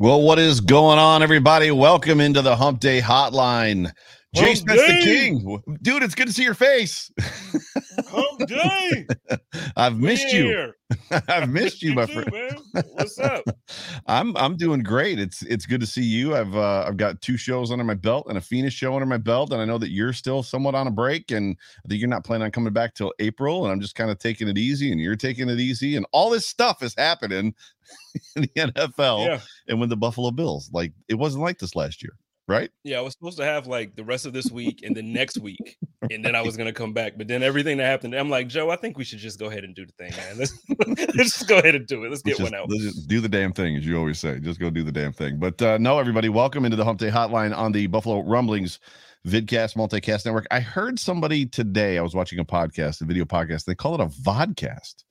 Well, what is going on, everybody? Welcome into the Hump Day Hotline. Jay Spence the King. Dude, it's good to see your face. Day. I've missed you. I've missed you, my too, friend. man. What's up? I'm I'm doing great. It's it's good to see you. I've uh, I've got two shows under my belt and a Phoenix show under my belt, and I know that you're still somewhat on a break, and I think you're not planning on coming back till April. And I'm just kind of taking it easy, and you're taking it easy, and all this stuff is happening in the NFL Yeah. and with the Buffalo Bills. Like it wasn't like this last year, right? Yeah, I was supposed to have like the rest of this week and the next week, and then I was gonna come back. But then everything that happened, I'm like, Joe, I think we should just go ahead and do the thing, man. Let's, let's just go ahead and do it. Let's get Let's one just- out. let's just do the damn thing, as you always say. Just go do the damn thing. But uh, no, everybody, welcome into the Hump Day Hotline on the Buffalo Rumblings Vidcast Multicast Network. I heard somebody today. I was watching a podcast, a video podcast. They call it a vodcast,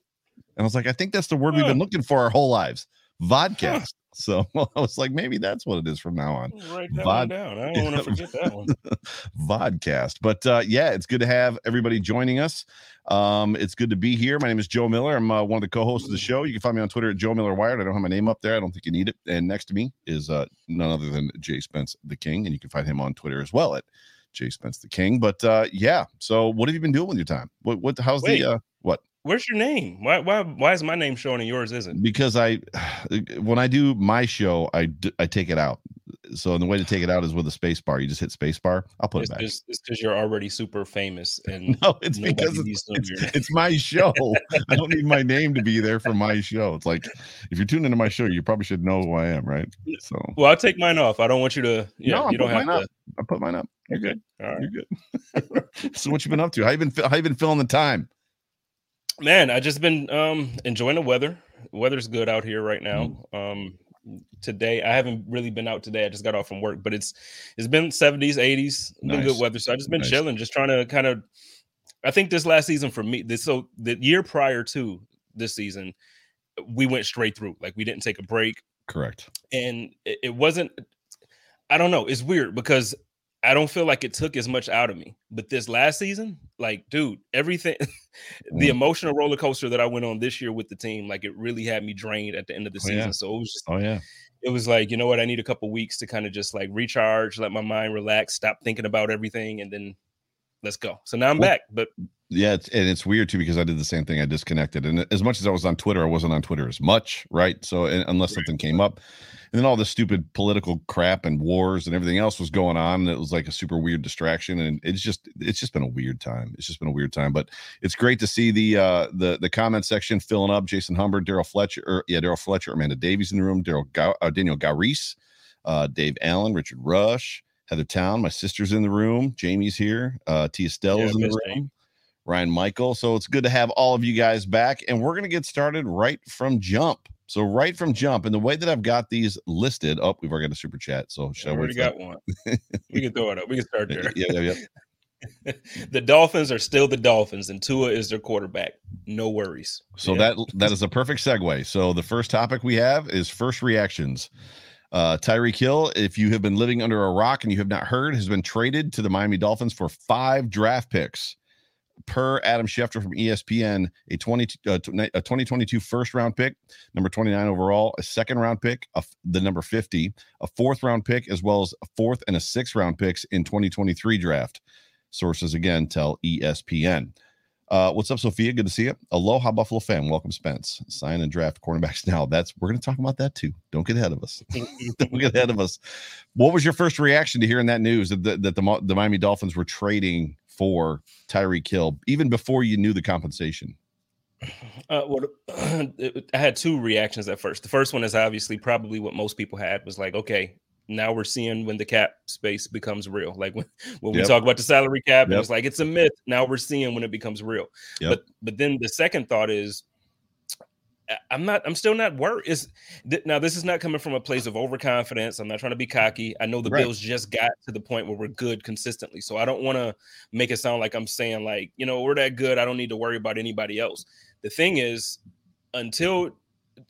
and I was like, I think that's the word we've been looking for our whole lives, vodcast. So I was like, maybe that's what it is from now on. That Vod- down. I don't want to forget that one. vodcast. But uh, yeah, it's good to have everybody joining us. Um, it's good to be here. My name is Joe Miller. I'm uh, one of the co-hosts of the show. You can find me on Twitter at Joe Miller Wired. I don't have my name up there. I don't think you need it. And next to me is uh, none other than Jay Spence the King, and you can find him on Twitter as well at Jay Spence the King. But uh, yeah, so what have you been doing with your time? What what? How's Wait. the uh, what? Where's your name? Why why why is my name showing and yours isn't? Because I when I do my show, I I take it out. So the way to take it out is with a space bar. You just hit space bar. I'll put It's it back. just it's because you're already super famous and No, it's because it's, needs to know it's, it's my show. I don't need my name to be there for my show. It's like if you're tuning into my show, you probably should know who I am, right? So Well, I'll take mine off. I don't want you to. Yeah, No, I'll you don't have to. I put mine up. You're good. All right. You're good. so what you been up to? How you been? How you been filling the time? Man, I just been um enjoying the weather. Weather's good out here right now. Mm. Um today I haven't really been out today. I just got off from work, but it's it's been 70s, 80s, been good weather. So I just been Nice. chilling, just trying to kind of I think this last season for me, this so the year prior to this season, we went straight through. Like we didn't take a break Correct. and it, it wasn't i don't know it's weird because i don't feel like it took as much out of me but this last season like dude everything the Mm. emotional roller coaster that i went on this year with the team like it really had me drained at the end of the Oh, yeah. season so it was just Oh yeah. it was like you know what i need a couple weeks to kind of just like recharge let my mind relax stop thinking about everything and then let's go so now i'm Well, back but Yeah, it's, and it's weird too because I did the same thing. I disconnected, and as much as I was on Twitter, I wasn't on Twitter as much, right? So un- unless something came up, and then all this stupid political crap and wars and everything else was going on, and it was like a super weird distraction, and it's just it's just been a weird time. It's just been a weird time, but it's great to see the uh the the comment section filling up. Jason Humbert, Daryl Fletcher, or, yeah, Daryl Fletcher, Amanda Davies in the room, Daryl Gau- uh, Daniel Garis, uh, Dave Allen, Richard Rush. Heather Town, my sister's in the room. Jamie's here. Uh, Tia Stella's Yeah, in the room. Ryan Michael. So it's good to have all of you guys back. And we're going to get started right from jump. So, right from jump. And the way that I've got these listed, oh, we've already got a super chat. So, shall we? already got one we can throw it up we can start there Yeah, yeah, yeah. the Dolphins are still the Dolphins, and Tua is their quarterback. No worries. So Yeah. that that is a perfect segue. So the first topic we have is first reactions. Uh Tyreek Hill, if you have been living under a rock and you have not heard, has been traded to the Miami Dolphins for five draft picks. Per Adam Schefter from ESPN, a 20 uh, a 2022 first round pick, number 29 overall, a second round pick, the number 50, a fourth round pick, as well as a fourth and a sixth round picks in 2023 draft. Sources again tell ESPN. Uh, what's up, Sophia? Good to see you. Aloha, Buffalo fan. Welcome, Spence. Sign and draft cornerbacks now. That's we're going to talk about that too. Don't get ahead of us. Don't get ahead of us. What was your first reaction to hearing that news that the, that the, the Miami Dolphins were trading for Tyreek Hill even before you knew the compensation? Uh, well, I had two reactions at first. The first one is obviously probably what most people had was like, okay, now we're seeing when the cap space becomes real. Like when, when we talk about the salary cap, Yep. it's like it's a myth. Now we're seeing when it becomes real. Yep. But but then the second thought is, I'm not. I'm still not worried. Is th- now this is not coming from a place of overconfidence. I'm not trying to be cocky. I know the Right. Bills just got to the point where we're good consistently, so I don't want to make it sound like I'm saying like you know we're that good. I don't need to worry about anybody else. The thing is, until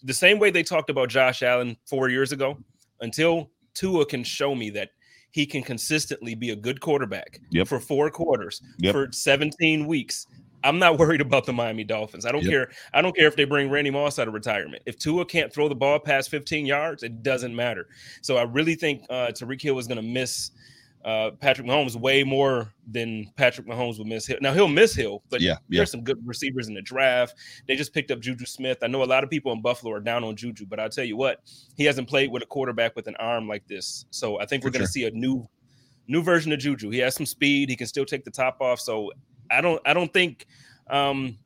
the same way they talked about Josh Allen four years ago, until Tua can show me that he can consistently be a good quarterback Yep. for four quarters Yep. for 17 weeks. I'm not worried about the Miami Dolphins. I don't yep. care. I don't care if they bring Randy Moss out of retirement. If Tua can't throw the ball past 15 yards, it doesn't matter. So I really think uh, Tyreek Hill is going to miss uh, Patrick Mahomes way more than Patrick Mahomes will miss Hill. Now he'll miss Hill, but yeah, yeah. there's some good receivers in the draft. They just picked up Juju Smith. I know a lot of people in Buffalo are down on Juju, but I'll tell you what, he hasn't played with a quarterback with an arm like this. So I think we're going to see a new new version of Juju. He has some speed. He can still take the top off. So I don't I don't think um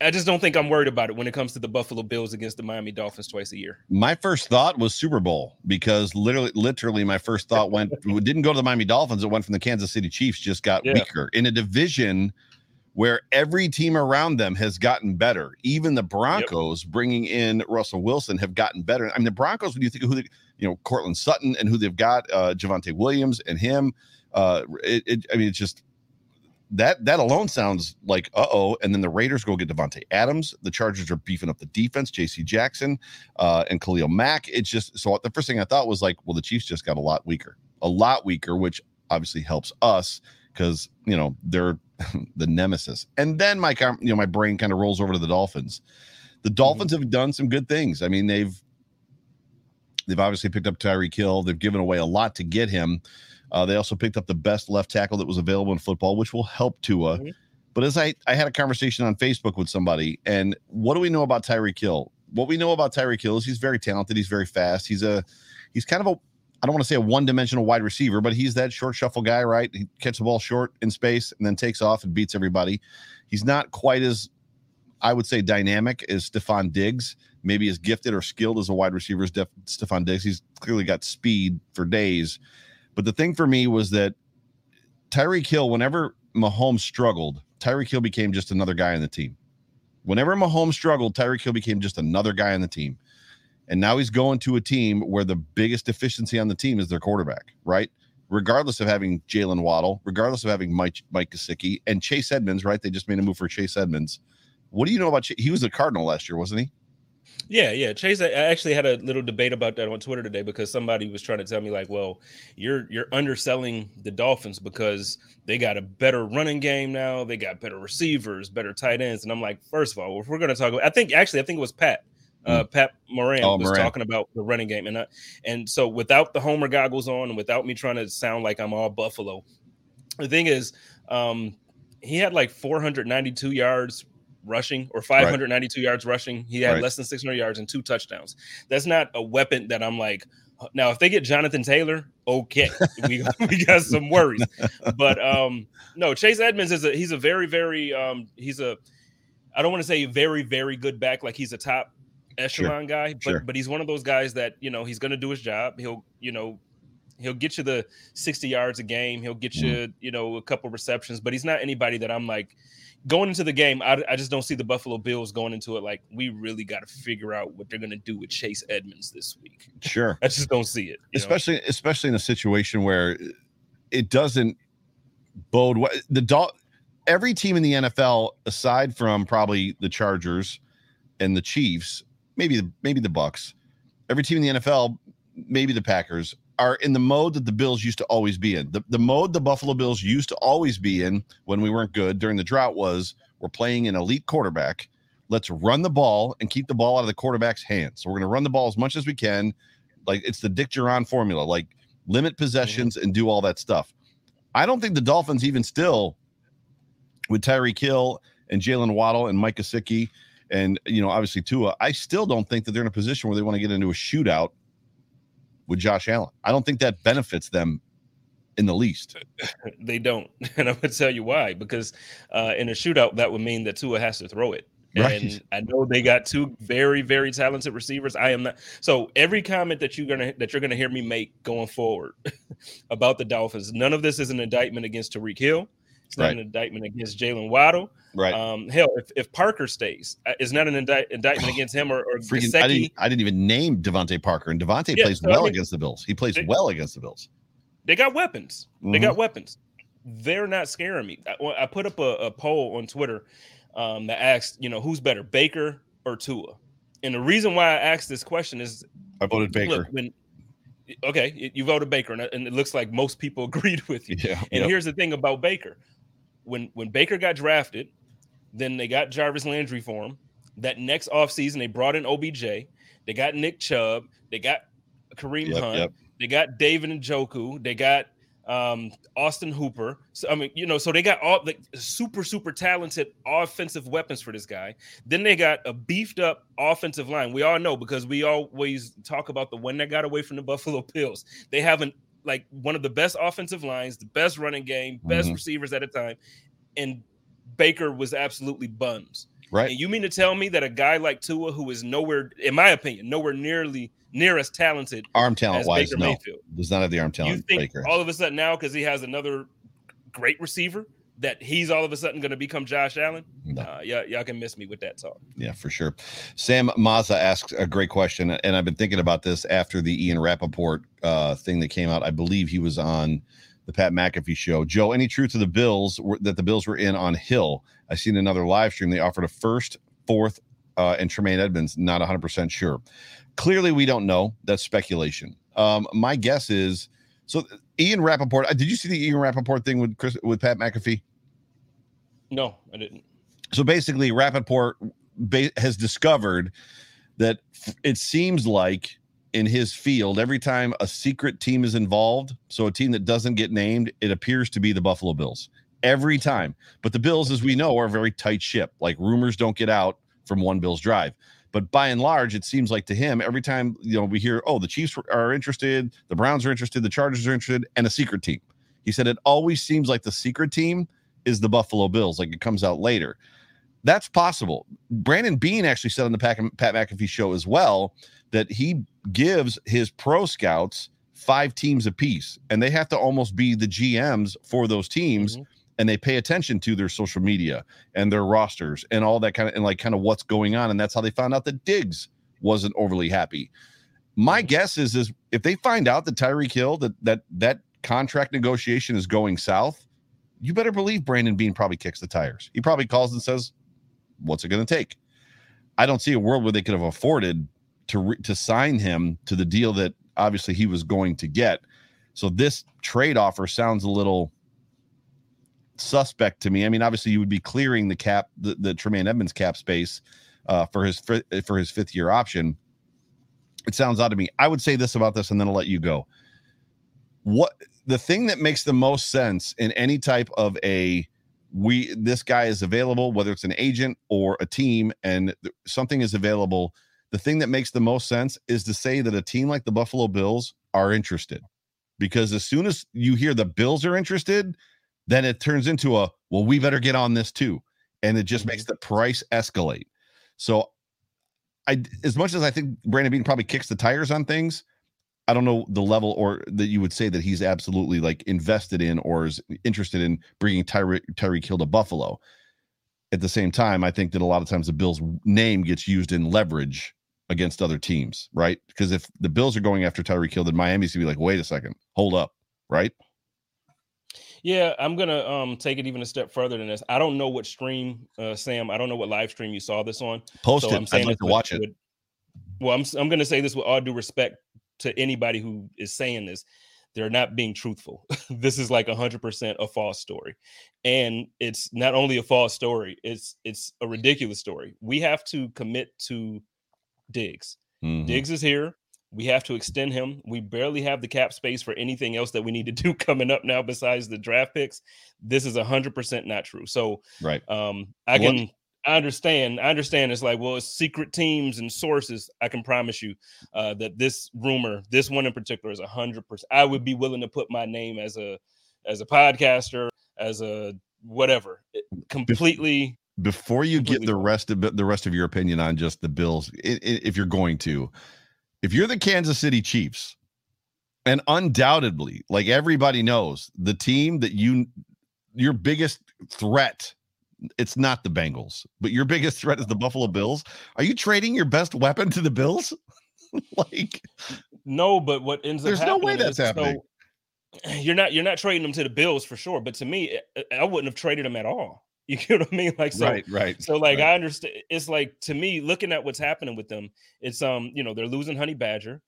I just don't think I'm worried about it when it comes to the Buffalo Bills against the Miami Dolphins twice a year. My first thought was Super Bowl because literally, literally, my first thought went didn't go to the Miami Dolphins. It went from the Kansas City Chiefs. Just got yeah. weaker in a division where every team around them has gotten better. Even the Broncos, yep. bringing in Russell Wilson, have gotten better. I mean, the Broncos. When you think of who they, you know, Courtland Sutton and who they've got, uh, Javonte Williams and him. Uh, it, it, I mean, it's just that that alone sounds like uh oh. And then the Raiders go get Davante Adams. The Chargers are beefing up the defense, J.C. Jackson uh, and Khalil Mack. It's just so the first thing I thought was like, well, the Chiefs just got a lot weaker, a lot weaker, which obviously helps us because you know they're the nemesis. And then my you know my brain kind of rolls over to the Dolphins. The Dolphins mm-hmm. have done some good things. I mean, they've they've obviously picked up Tyreek Hill. They've given away a lot to get him. Uh, they also picked up the best left tackle that was available in football, which will help Tua. Mm-hmm. But as I, I had a conversation on Facebook with somebody, and what do we know about Tyreek Hill? What we know about Tyreek Hill is he's very talented. He's very fast. He's a he's kind of a I don't want to say a one dimensional wide receiver, but he's that short shuffle guy, right? He catches the ball short in space and then takes off and beats everybody. He's not quite as I would say dynamic as Stefon Diggs, maybe as gifted or skilled as a wide receiver as Def- Stefon Diggs. He's clearly got speed for days but the thing for me was that Tyreek Hill, whenever Mahomes struggled, Tyreek Hill became just another guy on the team. Whenever Mahomes struggled, Tyreek Hill became just another guy on the team. And now he's going to a team where the biggest deficiency on the team is their quarterback, right? Regardless of having Jaylen Waddle, regardless of having Mike Mike Gesicki and Chase Edmonds, right? They just made a move for Chase Edmonds. What do you know about? He was a Cardinal last year, wasn't he? Yeah, yeah. Chase, I actually had a little debate about that on Twitter today because somebody was trying to tell me like, well, you're you're underselling the Dolphins because they got a better running game now, they got better receivers, better tight ends, and I'm like, first of all, if we're going to talk about, I think actually, I think it was Pat. Uh, mm. Pat Moran oh, was Moran. talking about the running game, and uh, and so without the Homer goggles on, and without me trying to sound like I'm all Buffalo, the thing is, um, he had like 492 yards rushing or 592 right. yards rushing. He had right. less than 600 yards and two touchdowns. That's not a weapon that I'm like, now if they get Jonathan Taylor, okay, we, we got some worries. But um, no, Chase Edmonds is a he's a very very um, he's a I don't want to say very very good back like he's a top echelon sure. guy, but sure. but he's one of those guys that you know he's going to do his job. He'll you know he'll get you the 60 yards a game. He'll get you mm-hmm. you know a couple receptions, but he's not anybody that I'm like going into the game, I, I just don't see the Buffalo Bills going into it like we really got to figure out what they're going to do with Chase Edmonds this week. Sure, I just don't see it. Especially, know? especially in a situation where it doesn't bode what the dog. Every team in the NFL, aside from probably the Chargers and the Chiefs, maybe the maybe the Bucks, every team in the NFL, maybe the Packers, are in the mode that the Bills used to always be in. The, the mode the Buffalo Bills used to always be in when we weren't good during the drought was we're playing an elite quarterback. Let's run the ball and keep the ball out of the quarterback's hands. So we're going to run the ball as much as we can. Like it's the Dick Jauron formula, like limit possessions mm-hmm. and do all that stuff. I don't think the Dolphins even still with Tyreek Hill and Jaylen Waddle and Mike Gesicki and you know obviously Tua, I still don't think that they're in a position where they want to get into a shootout with Josh Allen. I don't think that benefits them in the least. they don't. And I'm to tell you why. Because uh, in a shootout, that would mean that Tua has to throw it. Right. And I know they got two very, very talented receivers. I am not. So every comment that you're gonna that you're gonna hear me make going forward about the Dolphins, none of this is an indictment against Tyreek Hill. It's not right. an indictment against Jaylen Waddle. Right. Um, hell, if, if Parker stays, uh, it's not an indict, indictment against him or, or Freaking, I, didn't, I didn't even name DeVante Parker, and DeVante yeah, plays so well I mean, against the Bills. He plays they, well against the Bills. They got weapons. Mm-hmm. They got weapons. They're not scaring me. I, I put up a, a, poll on Twitter um, that asked, you know, who's better, Baker or Tua? And the reason why I asked this question is, I voted Baker. Look, when okay, you voted Baker, and it looks like most people agreed with you. Yeah, and yep. here's the thing about Baker: when when Baker got drafted, Then they got Jarvis Landry for him. That next offseason, they brought in OBJ. They got Nick Chubb. They got Kareem Yep, Hunt. yep. They got David Njoku. They got um, Austin Hooper. So I mean, you know, so they got all like super, super talented offensive weapons for this guy. Then they got a beefed up offensive line. We all know because we always talk about the one that got away from the Buffalo Bills. They have an like one of the best offensive lines, the best running game, best Mhm. receivers at a time, and Baker was absolutely buns. Right. And you mean to tell me that a guy like Tua, who is nowhere, in my opinion, nowhere nearly near as talented Arm talent wise, Baker no. Mayfield, Does not have the arm you talent. think Baker. all of a sudden now because he has another great receiver that he's all of a sudden going to become Josh Allen? No. Uh, yeah, y'all can miss me with that talk. Yeah, for sure. Sam Maza asks a great question, and I've been thinking about this after the Ian Rapoport uh, thing that came out. I believe he was on the Pat McAfee show. Joe, any truth to the Bills were, that the Bills were in on Hill? I seen another live stream. They offered a first, fourth, uh, and Tremaine Edmunds. Not 100 percent sure. Clearly, we don't know. That's speculation. Um, my guess is so. Ian Rapoport. uh, Did you see the Ian Rapoport thing with Chris with Pat McAfee? No, I didn't. So basically, Rapoport ba- has discovered that f- it seems like in his field, every time a secret team is involved, so a team that doesn't get named, it appears to be the Buffalo Bills every time. But the Bills, as we know, are a very tight ship. Like rumors don't get out from one Bills drive. But by and large, it seems like to him, every time you know we hear, "Oh, the Chiefs are interested, the Browns are interested, the Chargers are interested," and a secret team. He said it always seems like the secret team is the Buffalo Bills. Like it comes out later. That's possible. Brandon Beane actually said on the Pat, Pat McAfee show as well that he gives his pro scouts five teams apiece, and they have to almost be the GMs for those teams, Mhm. and they pay attention to their social media and their rosters and all that kind of and like kind of what's going on, and that's how they found out that Diggs wasn't overly happy. My guess is is if they find out that Tyreek Hill that that that contract negotiation is going south, you better believe Brandon Beane probably kicks the tires. He probably calls and says, "What's it going to take?" I don't see a world where they could have afforded to re- to sign him to the deal that obviously he was going to get. So this trade offer sounds a little suspect to me. I mean, obviously you would be clearing the cap, the, the Tremaine Edmunds cap space uh, for his fi- for his fifth year option. It sounds odd to me. I would say this about this, and then I'll let you go. What the thing that makes the most sense in any type of a we this guy is available, whether it's an agent or a team, and th- something is available. The thing that makes the most sense is to say that a team like the Buffalo Bills are interested, because as soon as you hear the Bills are interested, then it turns into a well, we better get on this too, and it just makes mm-hmm. the price escalate. So, I as much as I think Brandon Beane probably kicks the tires on things, I don't know the level or that you would say that he's absolutely like invested in or is interested in bringing Tyreek Tyreek Hill to Buffalo. At the same time, I think that a lot of times the Bills' name gets used in leverage against other teams, right? Because if the Bills are going after Tyreek Hill, then Miami's gonna be like, wait a second, hold up, right? Yeah, I'm gonna um take it even a step further than this. I don't know what stream, uh, Sam. I don't know what live stream you saw this on. Post So it. I'm I'd saying like this to with- watch it. with- well, I'm I'm going to say this with all due respect to anybody who is saying this. They're not being truthful. this is like 100% a false story. And it's not only a false story, it's it's a ridiculous story. We have to commit to Diggs. Mhm. Diggs is here. We have to extend him. We barely have the cap space for anything else that we need to do coming up now besides the draft picks. This is 100% not true. So Right. um, I can I understand. I understand. It's like, well, it's secret teams and sources. I can promise you uh, that this rumor, this one in particular, is a hundred percent. I would be willing to put my name as a as a podcaster, as a whatever, it- completely. before you get the rest of the rest of your opinion on just the Bills, if you're going to, if you're the Kansas City Chiefs, and undoubtedly, like everybody knows, the team that you your biggest threat, it's not the Bengals, but your biggest threat is the Buffalo Bills. Are you trading your best weapon to the Bills? like, No, but what ends There's up there's no way that's is, happening. So, you're not you're not trading them to the Bills for sure. But to me, I, I wouldn't have traded them at all. You get what I mean? Like so. right, right. So like right. I understand it's like to me looking at what's happening with them, it's um, you know, they're losing Honey Badger.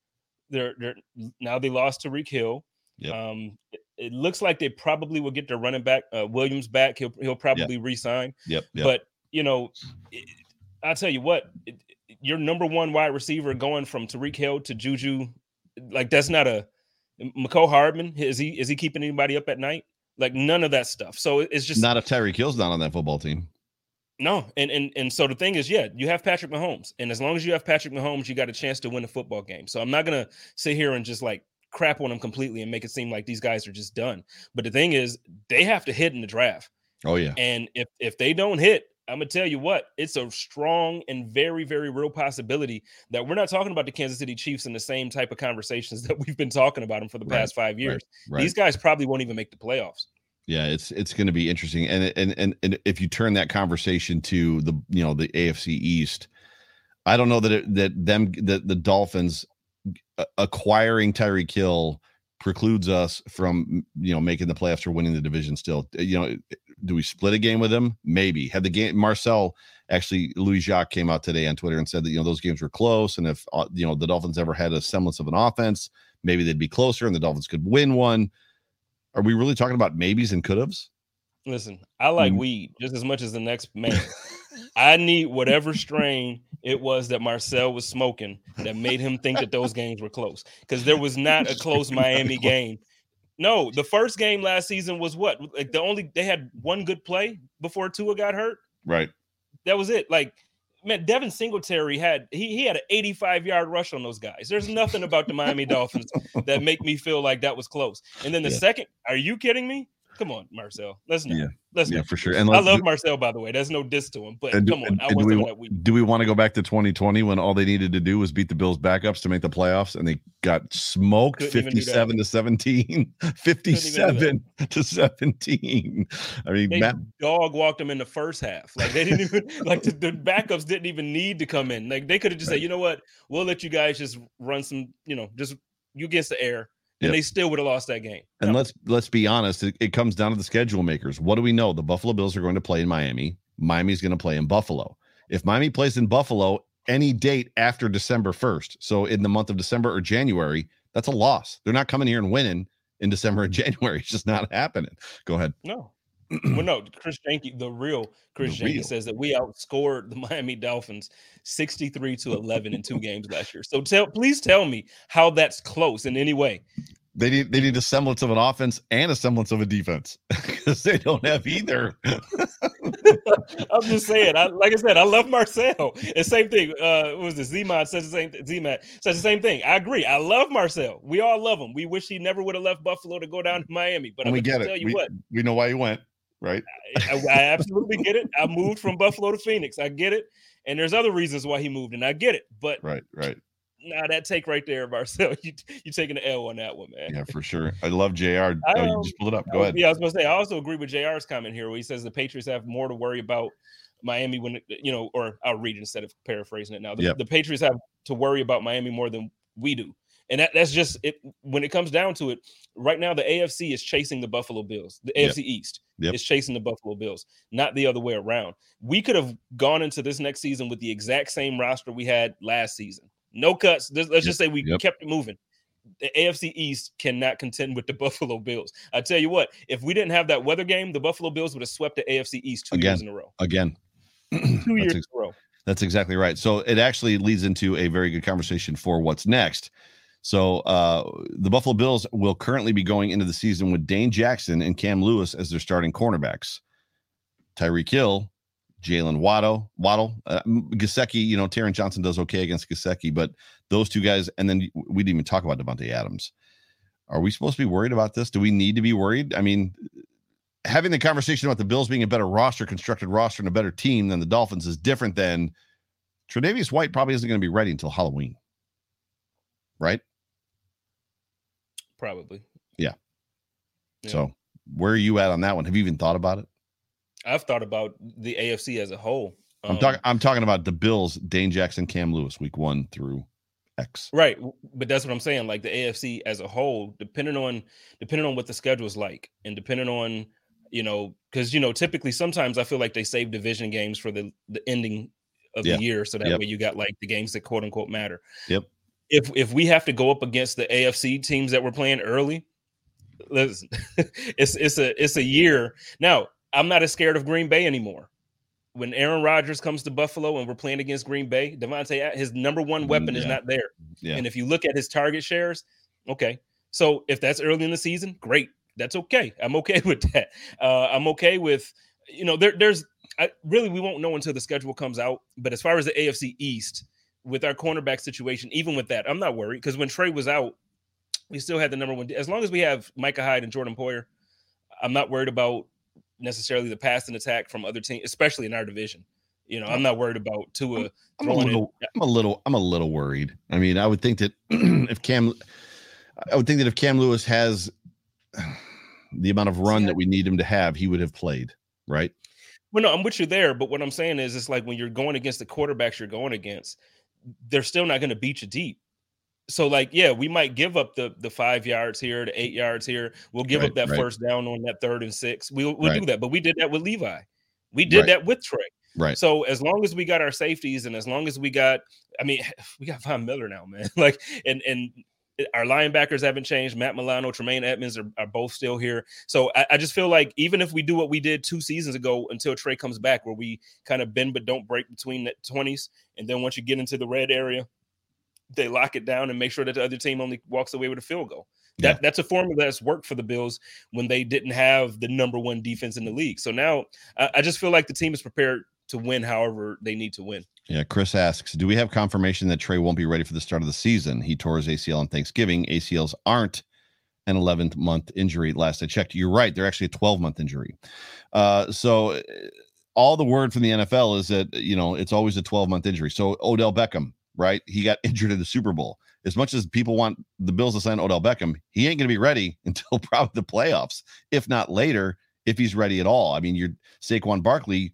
They're they're now they lost Tyreek Hill. Yep. Um it, it looks like they probably will get their running back uh, Williams back. He'll he'll probably resign. Yep, yep. But you know, I'll tell you what, your number one wide receiver going from Tyreek Hill to Juju, like that's not a Mecole Hardman. Is he is he keeping anybody up at night? Like none of that stuff. So it's just not if Tyreek Hill's not on that football team. No, and and and so the thing is, yeah, you have Patrick Mahomes, and as long as you have Patrick Mahomes, you got a chance to win a football game. So I'm not gonna sit here and just like crap on them completely and make it seem like these guys are just done. But the thing is, they have to hit in the draft. Oh yeah. And if if they don't hit, I'm gonna tell you what, it's a strong and very, very real possibility that we're not talking about the Kansas City Chiefs in the same type of conversations that we've been talking about them for the right, past five years. Right, right. These guys probably won't even make the playoffs. Yeah, it's it's going to be interesting, and, and and and if you turn that conversation to the you know the AFC East, I don't know that it, that them that the Dolphins acquiring Tyreek Hill precludes us from you know making the playoffs or winning the division still. You know do we split a game with them maybe. Had the game marcel actually louis jacques came out today on twitter and said that you know those games were close and if uh, you know the dolphins ever had a semblance of an offense maybe they'd be closer and the dolphins could win one. Are we really talking about maybes and could haves listen i like mm. weed just as much as the next man. I need whatever strain it was that Marcel was smoking that made him think that those games were close because there was not a close Miami game. No, the first game last season was what? Like the only they had one good play before Tua got hurt. Right. That was it. Like man, Devin Singletary had he he had an 85 yard rush on those guys. There's nothing about the Miami Dolphins that make me feel like that was close. And then the yeah. second, are you kidding me? Come on, Marcel. Let's not. Yeah. Let's yeah, not. for sure. And I love Marcel, by the way. There's no diss to him, but do, come on. I do, we, do we want to go back to 2020 when all they needed to do was beat the Bills backups to make the playoffs and they got smoked Couldn't 57 to 17, 57 to 17. I mean, they Matt dog walked them in the first half. Like they didn't even like the, the backups didn't even need to come in. Like they could have just right. said, you know what, we'll let you guys just run some, you know, just you against the air and yep. they still would have lost that game. And let's let's be honest, it, it, comes down to the schedule makers. What do we know? The Buffalo Bills are going to play in Miami. Miami's going to play in Buffalo. If Miami plays in Buffalo any date after December 1st, so in the month of December or January, that's a loss. They're not coming here and winning in December and January. It's just not happening. Go ahead. No. Well, no, Chris Jenke, the real Chris Jenke says that we outscored the Miami Dolphins 63 to 11 in two games last year. So tell please tell me how that's close in any way. They need they need a semblance of an offense and a semblance of a defense because they don't have either. I'm just saying. I, like I said, I love Marcel. And same thing. Uh, what was this? Zman says the same. Zman says the same thing. I agree. I love Marcel. We all love him. We wish he never would have left Buffalo to go down to Miami. But and we get it. Tell you we, what, we know why he went. Right. I, I absolutely get it. I moved from Buffalo to Phoenix. I get it. And there's other reasons why he moved, and I get it. But right, right. Now nah, that take right there, Marcel, you you taking the L on that one, man. Yeah, for sure. I love Jr. Oh, I, oh, you just pull it up. Go ahead. Yeah, I was gonna say I also agree with Jr's comment here, where he says the Patriots have more to worry about Miami when you know, or I'll read instead of paraphrasing it now. The, yep. the Patriots have to worry about Miami more than we do. And that, that's just it when it comes down to it, right now the AFC is chasing the Buffalo Bills. The AFC yep. East yep. is chasing the Buffalo Bills, not the other way around. We could have gone into this next season with the exact same roster we had last season. No cuts. Let's yep. just say we kept it moving. The AFC East cannot contend with the Buffalo Bills. I tell you what, if we didn't have that weather game, the Buffalo Bills would have swept the AFC East two again, years in a row. Again. two years ex- in a row. That's exactly right. So it actually leads into a very good conversation for what's next. So uh, the Buffalo Bills will currently be going into the season with Dane Jackson and Cam Lewis as their starting cornerbacks. Tyreek Hill, Jaylen Waddle, Waddle, uh, Gesicki. You know, Taron Johnson does okay against Gesicki, but those two guys, and then we didn't even talk about Davante Adams. Are we supposed to be worried about this? Do we need to be worried? I mean, having the conversation about the Bills being a better roster, constructed roster, and a better team than the Dolphins is different than Tre'Davious White probably isn't going to be ready until Halloween, right? Probably. Yeah. yeah. So where are you at on that one? Have you even thought about it? I've thought about the AFC as a whole. I'm talking. Um, I'm talking about the Bills, Dane Jackson, Cam Lewis, week one through X. Right, but that's what I'm saying. Like the AFC as a whole, depending on depending on what the schedule is like, and depending on you know, because you know, typically sometimes I feel like they save division games for the the ending of yeah. the year, so that yep. way you got like the games that quote unquote matter. Yep if if we have to go up against the AFC teams that we're playing early, listen, it's it's a it's a year. Now, I'm not as scared of Green Bay anymore. when Aaron Rodgers comes to Buffalo and we're playing against Green Bay, Davante, his number one weapon yeah. is not there. Yeah. And if you look at his target shares, okay. So if that's early in the season, great. That's okay. I'm okay with that. Uh, I'm okay with, you know, there, there's I, really we won't know until the schedule comes out. But as far as the AFC East, with our cornerback situation, even with that, I'm not worried because when Trey was out, we still had the number one. As long as we have Micah Hyde and Jordan Poyer, I'm not worried about necessarily the passing attack from other teams, especially in our division. You know, I'm not worried about Tua. I'm, I'm a little, it. I'm a little, I'm a little worried. I mean, I would think that if Cam, I would think that if Cam Lewis has the amount of run that we need him to have, he would have played, right? Well, no, I'm with you there. But what I'm saying is, it's like when you're going against the quarterbacks you're going against, they're still not going to beat you deep. So, like, yeah, we might give up the the five yards here, the eight yards here. We'll give right, up that right. first down on that third and six. We'll we'll right. do that. But we did that with Levi. We did that with Trey. Right. So as long as we got our safeties and as long as we got, I mean, we got Von Miller now, man. like, and and our linebackers haven't changed. Matt Milano, Tremaine Edmunds are, are both still here. So I, I, just feel like even if we do what we did two seasons ago until Trey comes back, where we kind of bend but don't break between the 20s, and then once you get into the red area, they lock it down and make sure that the other team only walks away with a field goal. That, yeah. That's a formula that's worked for the Bills when they didn't have the number one defense in the league. So now I, I just feel like the team is prepared to win however they need to win. Yeah, Chris asks, do we have confirmation that Trey won't be ready for the start of the season? He tore his ACL on Thanksgiving. ACLs aren't an 11th month injury. Last I checked, you're right. They're actually a 12 month injury. Uh, so uh, all the word from the NFL is that you know it's always a 12 month injury. So Odell Beckham, right? He got injured in the Super Bowl. As much as people want the Bills to sign Odell Beckham, he ain't going to be ready until probably the playoffs, if not later, if he's ready at all. I mean, you're Saquon Barkley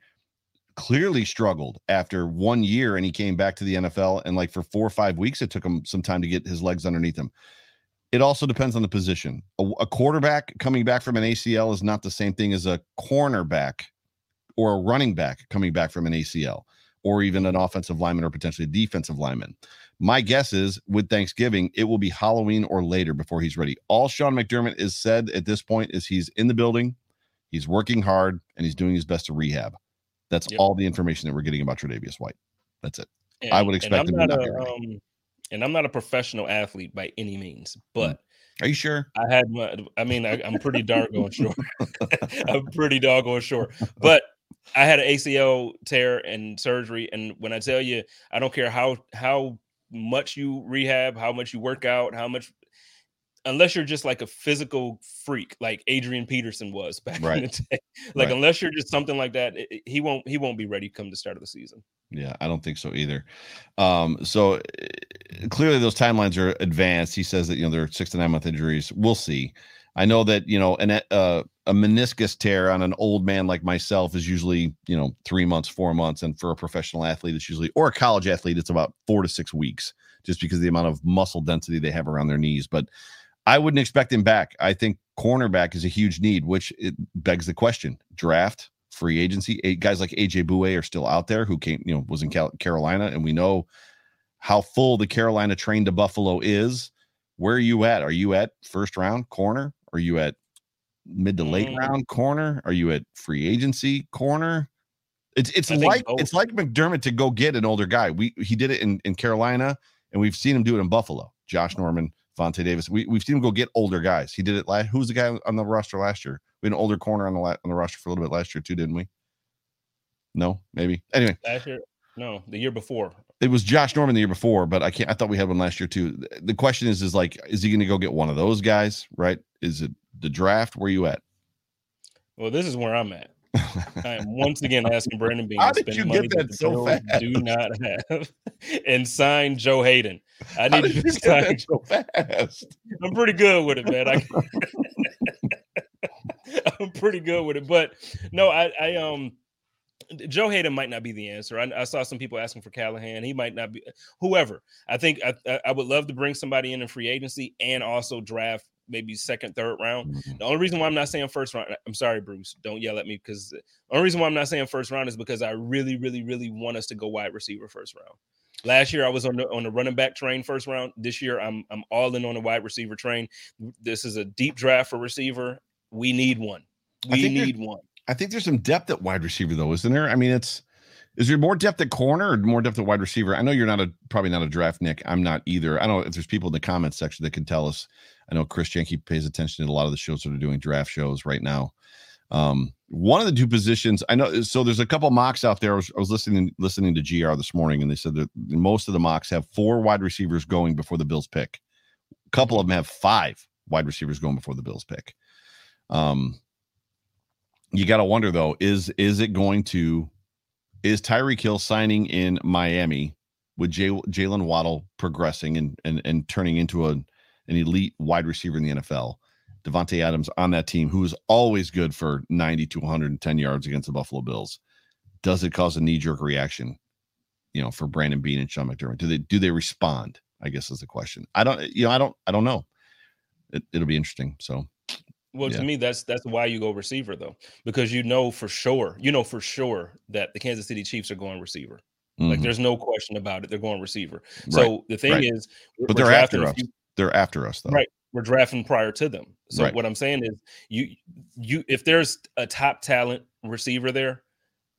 clearly struggled after one year and he came back to the NFL and like for four or five weeks it took him some time to get his legs underneath him. It also depends on the position. A, a quarterback coming back from an ACL is not the same thing as a cornerback or a running back coming back from an ACL or even an offensive lineman or potentially a defensive lineman. My guess is with Thanksgiving, it will be Halloween or later before he's ready. All Sean McDermott is said at this point is he's in the building, he's working hard, and he's doing his best to rehab. That's yep. all the information that we're getting about Tre'Davious White. That's it. And, I would expect him to not a, um, and I'm not a professional athlete by any means, hmm. but are you sure? I had my, I mean, I, am pretty doggone sure. I'm pretty doggone sure. But I had an ACL tear and surgery, and when I tell you, I don't care how how much you rehab, how much you work out, how much unless you're just like a physical freak like Adrian Peterson was back right. in the day. Like right. unless you're just something like that, it, he won't he won't be ready come the start of the season. Yeah, I don't think so either. Um, so uh, clearly those timelines are advanced. He says that you know they're six to nine month injuries. We'll see. I know that you know an, uh, a meniscus tear on an old man like myself is usually you know three months, four months, and for a professional athlete, it's usually or a college athlete, it's about four to six weeks, just because of the amount of muscle density they have around their knees. But I wouldn't expect him back. I think cornerback is a huge need, which it begs the question: draft, free agency. Guys like AJ Bouye are still out there who came, you know, was in Carolina, and we know how full the Carolina train to Buffalo is. Where are you at? Are you at first round corner? Are you at mid to late mm. round corner? Are you at free agency corner? It's it's like it's like McDermott to go get an older guy. We he did it in, in Carolina, and we've seen him do it in Buffalo. Josh Norman, Vontae Davis. We we've seen him go get older guys. He did it last. Who was the guy on the roster last year? We had an older corner on the on the roster for a little bit last year too, didn't we? No, maybe. Anyway, last year, no, the year before. It was Josh Norman the year before, but I can't. I thought we had one last year too. The question is, is like, is he going to go get one of those guys? Right? Is it the draft? Where you at? Well, this is where I'm at. I am once again asking Brandon Beane How did you get that so fast? Do not have and sign Joe Haden. I need to sign so fast. I'm pretty good with it, man. I, I'm pretty good with it, but no, I, I um. Joe Haden might not be the answer. I, I, saw some people asking for Callahan. He might not be. Whoever. I think I, I would love to bring somebody in in free agency and also draft maybe second, third round. Mm-hmm. The only reason why I'm not saying first round, I'm sorry, Bruce, don't yell at me because the only reason why I'm not saying first round is because I really, really, really want us to go wide receiver first round. Last year I was on the on the running back train first round. This year I'm I'm all in on the wide receiver train. This is a deep draft for receiver. We need one. We need one. I think there's some depth at wide receiver though, isn't there? I mean, it's Is there more depth at corner or more depth at wide receiver? I know you're not a probably not a draft Nick. I'm not either. I don't know if there's people in the comments section that can tell us. I know Chris Jenke pays attention to a lot of the shows that are doing draft shows right now. Um, one of the two positions I know. So there's a couple mocks out there. I was, I was listening listening to GR this morning, and they said that most of the mocks have four wide receivers going before the Bills pick. A couple of them have five wide receivers going before the Bills pick. Um, you got to wonder though is is it going to is Tyreek Hill signing in Miami with Jaylen Waddle progressing and, and and turning into a an elite wide receiver in the NFL? Davante Adams on that team, who is always good for 90 to 110 yards against the Buffalo Bills. Does it cause a knee jerk reaction, you know, for Brandon Beane and Sean McDermott? Do they do they respond? I guess is the question. I don't, you know, I don't, I don't know. It, it'll be interesting. So well, yeah. to me, that's that's why you go receiver though, because you know for sure, you know for sure that the Kansas City Chiefs are going receiver. Mm-hmm. Like there's no question about it. They're going receiver. Right. So the thing right. is, but they're after us. Few, they're after us though. Right. We're drafting prior to them. So right. what I'm saying is, you you if there's a top talent receiver there,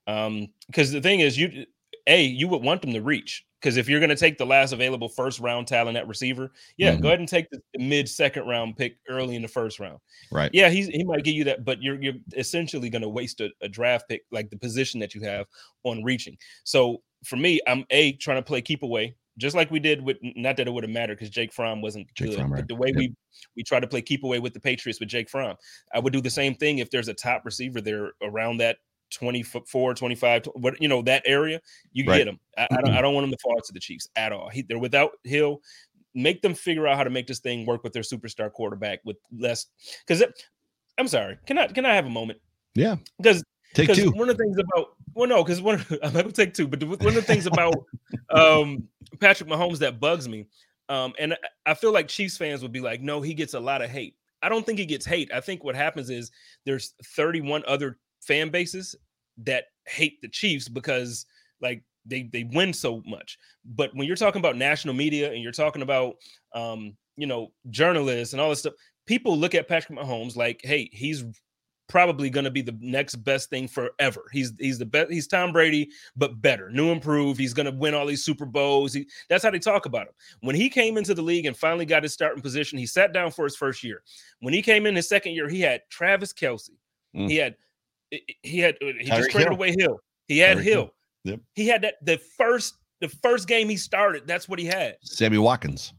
um, because the thing is, you a you would want them to reach because if you're going to take the last available first round talent at receiver, yeah, mm-hmm. go ahead and take the mid second round pick early in the first round. Right. Yeah, he's he might give you that, but you're you're essentially going to waste a, a, draft pick like the position that you have on reaching. So for me, I'm a trying to play keep away, just like we did with not that it would have mattered because Jake Fromm wasn't Jake good, Fromm, right. but the way yep. we we try to play keep away with the Patriots with Jake Fromm, I would do the same thing if there's a top receiver there around that 24, 25, what you know, that area, you right. get them. I, I, don't I don't want them to fall to the Chiefs at all. He, they're without Hill. Make them figure out how to make this thing work with their superstar quarterback with less because I'm sorry. Can I can I have a moment? Yeah. Because take two. One of the things about well, no, because one I'm not gonna take two, but one of the things about um Patrick Mahomes that bugs me, um, and I feel like Chiefs fans would be like, no, he gets a lot of hate. I don't think he gets hate. I think what happens is there's 31 other fan bases that hate the Chiefs because like they they win so much. But when you're talking about national media and you're talking about um, you know, journalists and all this stuff, people look at Patrick Mahomes like, hey, he's probably going to be the next best thing forever. He's he's the best. He's Tom Brady, but better, new, improved. He's going to win all these Super Bowls. He, that's how they talk about him. When he came into the league and finally got his starting position, he sat down for his first year. When he came in his second year, he had Travis Kelce. Mm. He had he had uh, he Tyreek just traded Hill. away Hill. He had Tyreek Hill. Hill. Yep. He had that the first the first game he started. That's what he had. Sammy Watkins.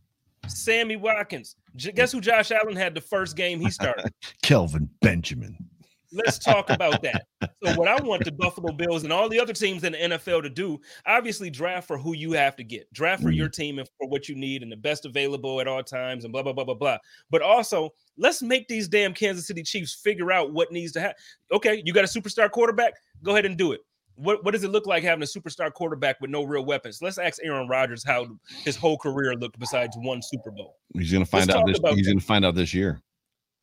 Sammy Watkins. Guess who Josh Allen had the first game he started? Kelvin Benjamin. Let's talk about that. So, what I want the Buffalo Bills and all the other teams in the NFL to do, obviously, draft for who you have to get, draft for your mm-hmm. team and for what you need and the best available at all times, and blah blah blah blah blah. But also, let's make these damn Kansas City Chiefs figure out what needs to happen. Okay, you got a superstar quarterback, go ahead and do it. What, what does it look like having a superstar quarterback with no real weapons? Let's ask Aaron Rodgers how his whole career looked besides one Super Bowl. He's going to find Let's out this. He's going to find out this year.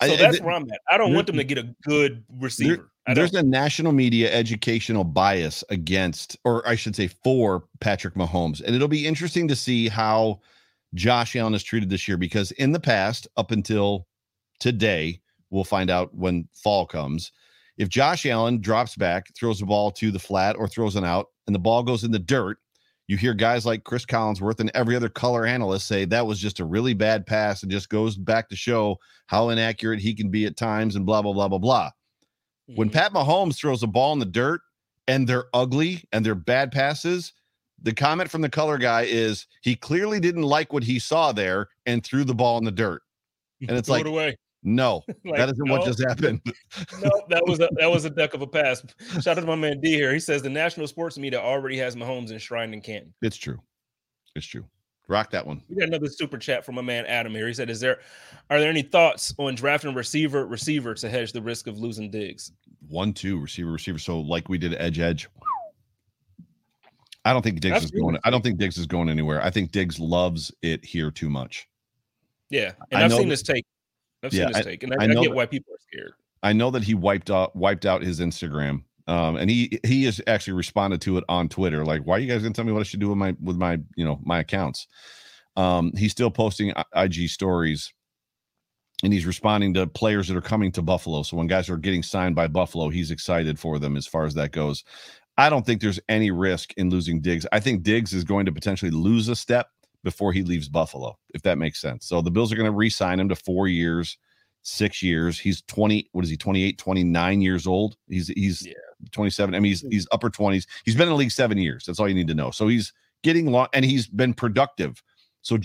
So I, that's where I'm at. I don't want them to get a good receiver. There, there's a national media educational bias against, or I should say, for Patrick Mahomes, and it'll be interesting to see how Josh Allen is treated this year because in the past, up until today, we'll find out when fall comes. If Josh Allen drops back, throws the ball to the flat, or throws an out, and the ball goes in the dirt, you hear guys like Cris Collinsworth and every other color analyst say that was just a really bad pass and just goes back to show how inaccurate he can be at times and blah, blah, blah, blah, blah. Mm-hmm. When Pat Mahomes throws a ball in the dirt and they're ugly and they're bad passes, the comment from the color guy is he clearly didn't like what he saw there and threw the ball in the dirt. And it's like, away. No, like, that isn't no, what just happened. no, that was a that was a duck of a pass. Shout out to my man D here. He says the national sports media already has Mahomes enshrined in Canton. It's true. It's true. Rock that one. We got another super chat from my man Adam here. He said, "Is there are there any thoughts on drafting receiver receiver to hedge the risk of losing Diggs?" One, two, receiver, receiver. So like we did edge, edge. I don't think Diggs That's is going. I don't think Diggs is going anywhere. I think Diggs loves it here too much. Yeah, and I have seen this take I've yeah, seen his take, and I, I, I get that, why people are scared. I know that he wiped out wiped out his Instagram, um, and he he has actually responded to it on Twitter. Like, why are you guys gonna tell me what I should do with my with my you know my accounts? Um, he's still posting IG stories, and he's responding to players that are coming to Buffalo. So when guys are getting signed by Buffalo, he's excited for them as far as that goes. I don't think there's any risk in losing Diggs. I think Diggs is going to potentially lose a step before he leaves Buffalo, if that makes sense. So the Bills are going to re-sign him to four years, six years. He's 20, what is he, 28, 29 years old? He's he's yeah. 27. I mean, he's hmm. he's upper 20s. He's been in the league seven years. That's all you need to know. So he's getting long and he's been productive. So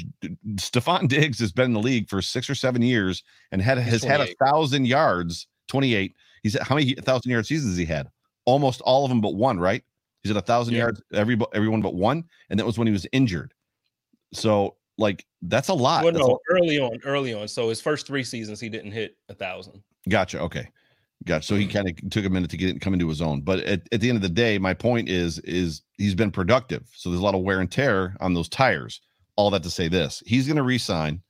Stefon Diggs has been in the league for six or seven years and had has had a thousand yards, 28. He's how many thousand yard seasons he had? Almost all of them but one, right? He's at a thousand yeah. yards, every everyone but one, and that was when he was injured. So like that's a lot. Well, no, a- early on, early on. So his first three seasons, he didn't hit a thousand. Gotcha. Okay. Gotcha. So he mm-hmm. kind of took a minute to get come into his own. But at, at the end of the day, my point is is he's been productive. So there's a lot of wear and tear on those tires. All that to say this, he's going to resign.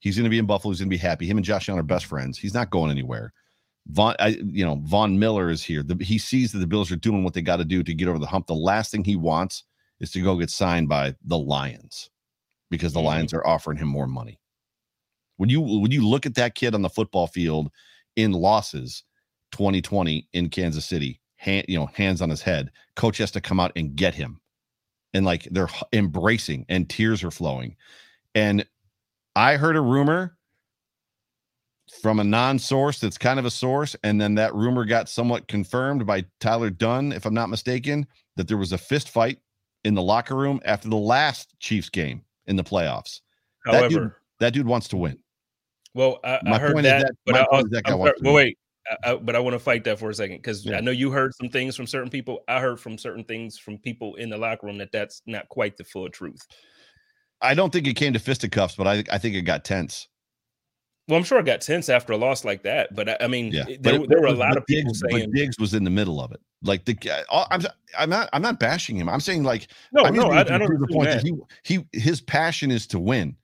He's going to be in Buffalo. He's going to be happy. Him and Josh Allen are best friends. He's not going anywhere. Von, I, you know, Von Miller is here. The, he sees that the Bills are doing what they got to do to get over the hump. The last thing he wants is to go get signed by the Lions because the mm-hmm. Lions are offering him more money. When you when you look at that kid on the football field in losses, 2020 in Kansas City, hand, you know, hands on his head, coach has to come out and get him, and like they're embracing and tears are flowing, and I heard a rumor from a non-source that's kind of a source, and then that rumor got somewhat confirmed by Tyler Dunne if I'm not mistaken, that there was a fist fight in the locker room after the last Chiefs game in the playoffs. However, that dude, that dude wants to win. Well, I, I heard that, that, but I, that well, wait, I, but I want to fight that for a second because yeah. I know you heard some things from certain people. I heard from certain things from people in the locker room that that's not quite the full truth. I don't think it came to fisticuffs, but I I think it got tense. Well, I'm sure it got tense after a loss like that, but I, I mean, yeah. there, there were a lot of people Diggs, saying Diggs was in the middle of it. Like the uh, I'm I'm not I'm not bashing him. I'm saying like no I'm no I, I don't the point that he he his passion is to win.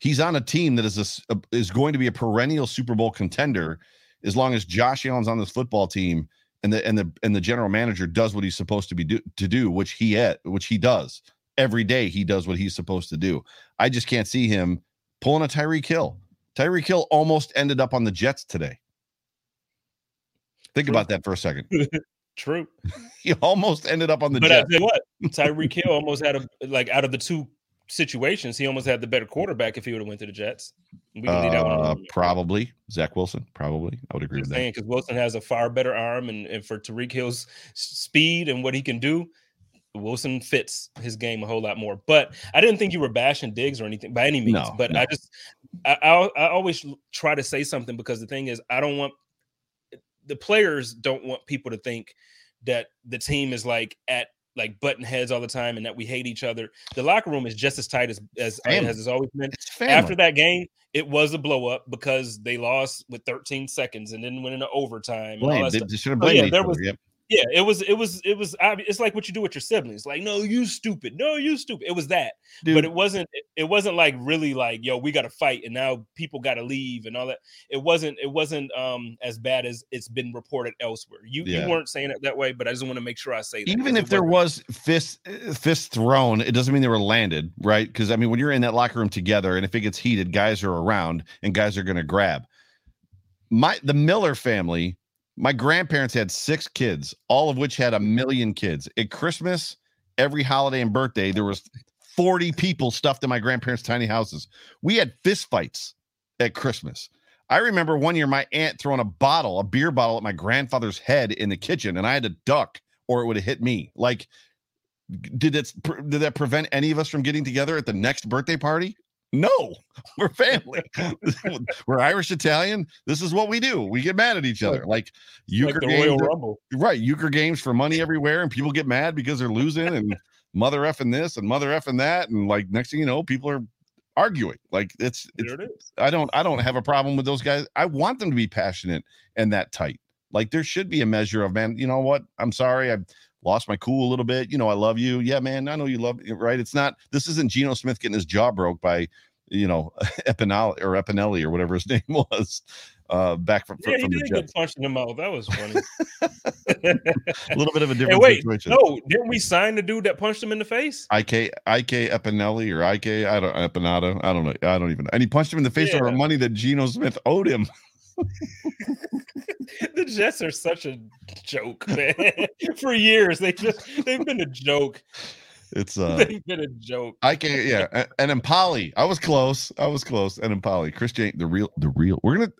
He's on a team that is a, is going to be a perennial Super Bowl contender as long as Josh Allen's on this football team and the and the and the general manager does what he's supposed to be do, to do, which he at which he does every day. He does what he's supposed to do. I just can't see him pulling a Tyreek Hill. Tyreek Hill almost ended up on the Jets today. Think True. about that for a second. True. he almost ended up on the but Jets. But what? Tyreek Hill almost had a like out of the two situations, he almost had the better quarterback if he would have went to the Jets. We can leave that one uh, probably Zach Wilson. Probably, I would agree with that. Because Wilson has a far better arm, and, and for Tyreek Hill's speed and what he can do, Wilson fits his game a whole lot more. But I didn't think you were bashing Diggs or anything by any means. No, but no. I just, I, I, I always try to say something because the thing is, I don't want the players don't want people to think that the team is like at like button heads all the time and that we hate each other. The locker room is just as tight as as, as it's always been. After that game, it was a blow up because they lost with 13 seconds and then went into overtime. Blame. They, they should have blamed oh, yeah, there was, yep. Yeah, it was, it was, it was. It's like what you do with your siblings. Like, no, you stupid. No, you stupid. It was that, Dude. but it wasn't. It wasn't like really like, yo, we got to fight, and now people got to leave and all that. It wasn't. It wasn't um as bad as it's been reported elsewhere. You yeah. you weren't saying it that way, but I just want to make sure I say that. Even if there was fist fist thrown, it doesn't mean they were landed, right? Because I mean, when you're in that locker room together, and if it gets heated, guys are around, and guys are going to grab. My the Miller family my grandparents had six kids, all of which had a mm-hmm. million kids. At Christmas, every holiday and birthday, there was 40 people stuffed in my grandparents' tiny houses. We had fist fights at Christmas. I remember one year my aunt throwing a bottle, a beer bottle at my grandfather's head in the kitchen, and I had to duck or it would have hit me. Like, did it did that prevent any of us from getting together at the next birthday party? No, we're family. we're Irish Italian. This is what we do. We get mad at each other. Like euchre like games, right? Euchre games for money everywhere, and people get mad because they're losing and mother effing this and mother effing that, and like next thing you know, people are arguing. Like it's, it's it I don't I don't have a problem with those guys. I want them to be passionate and that tight. Like there should be a measure of man. You know what? I'm sorry. I lost my cool a little bit. You know, I love you. Yeah, man, I know you love me, right? It's not, this isn't Geno Smith getting his jaw broke by, you know, Epinelli or Epinelli or whatever his name was. Uh, back from, yeah, from he did the get punched in the mouth. That was funny. a little bit of a different hey, wait, situation. No, didn't we sign the dude that punched him in the face? Ik Ik Epinelli or Ik I don't Epinato. I don't know. I don't even know. And he punched him in the face yeah. for money that Geno Smith owed him. the Jets are such a joke, man. For years, they just they've been a joke. It's uh they've been a joke. I can't yeah. Enemkpali. I was close. I was close. Enemkpali. Chris Jane, the real the real. We're gonna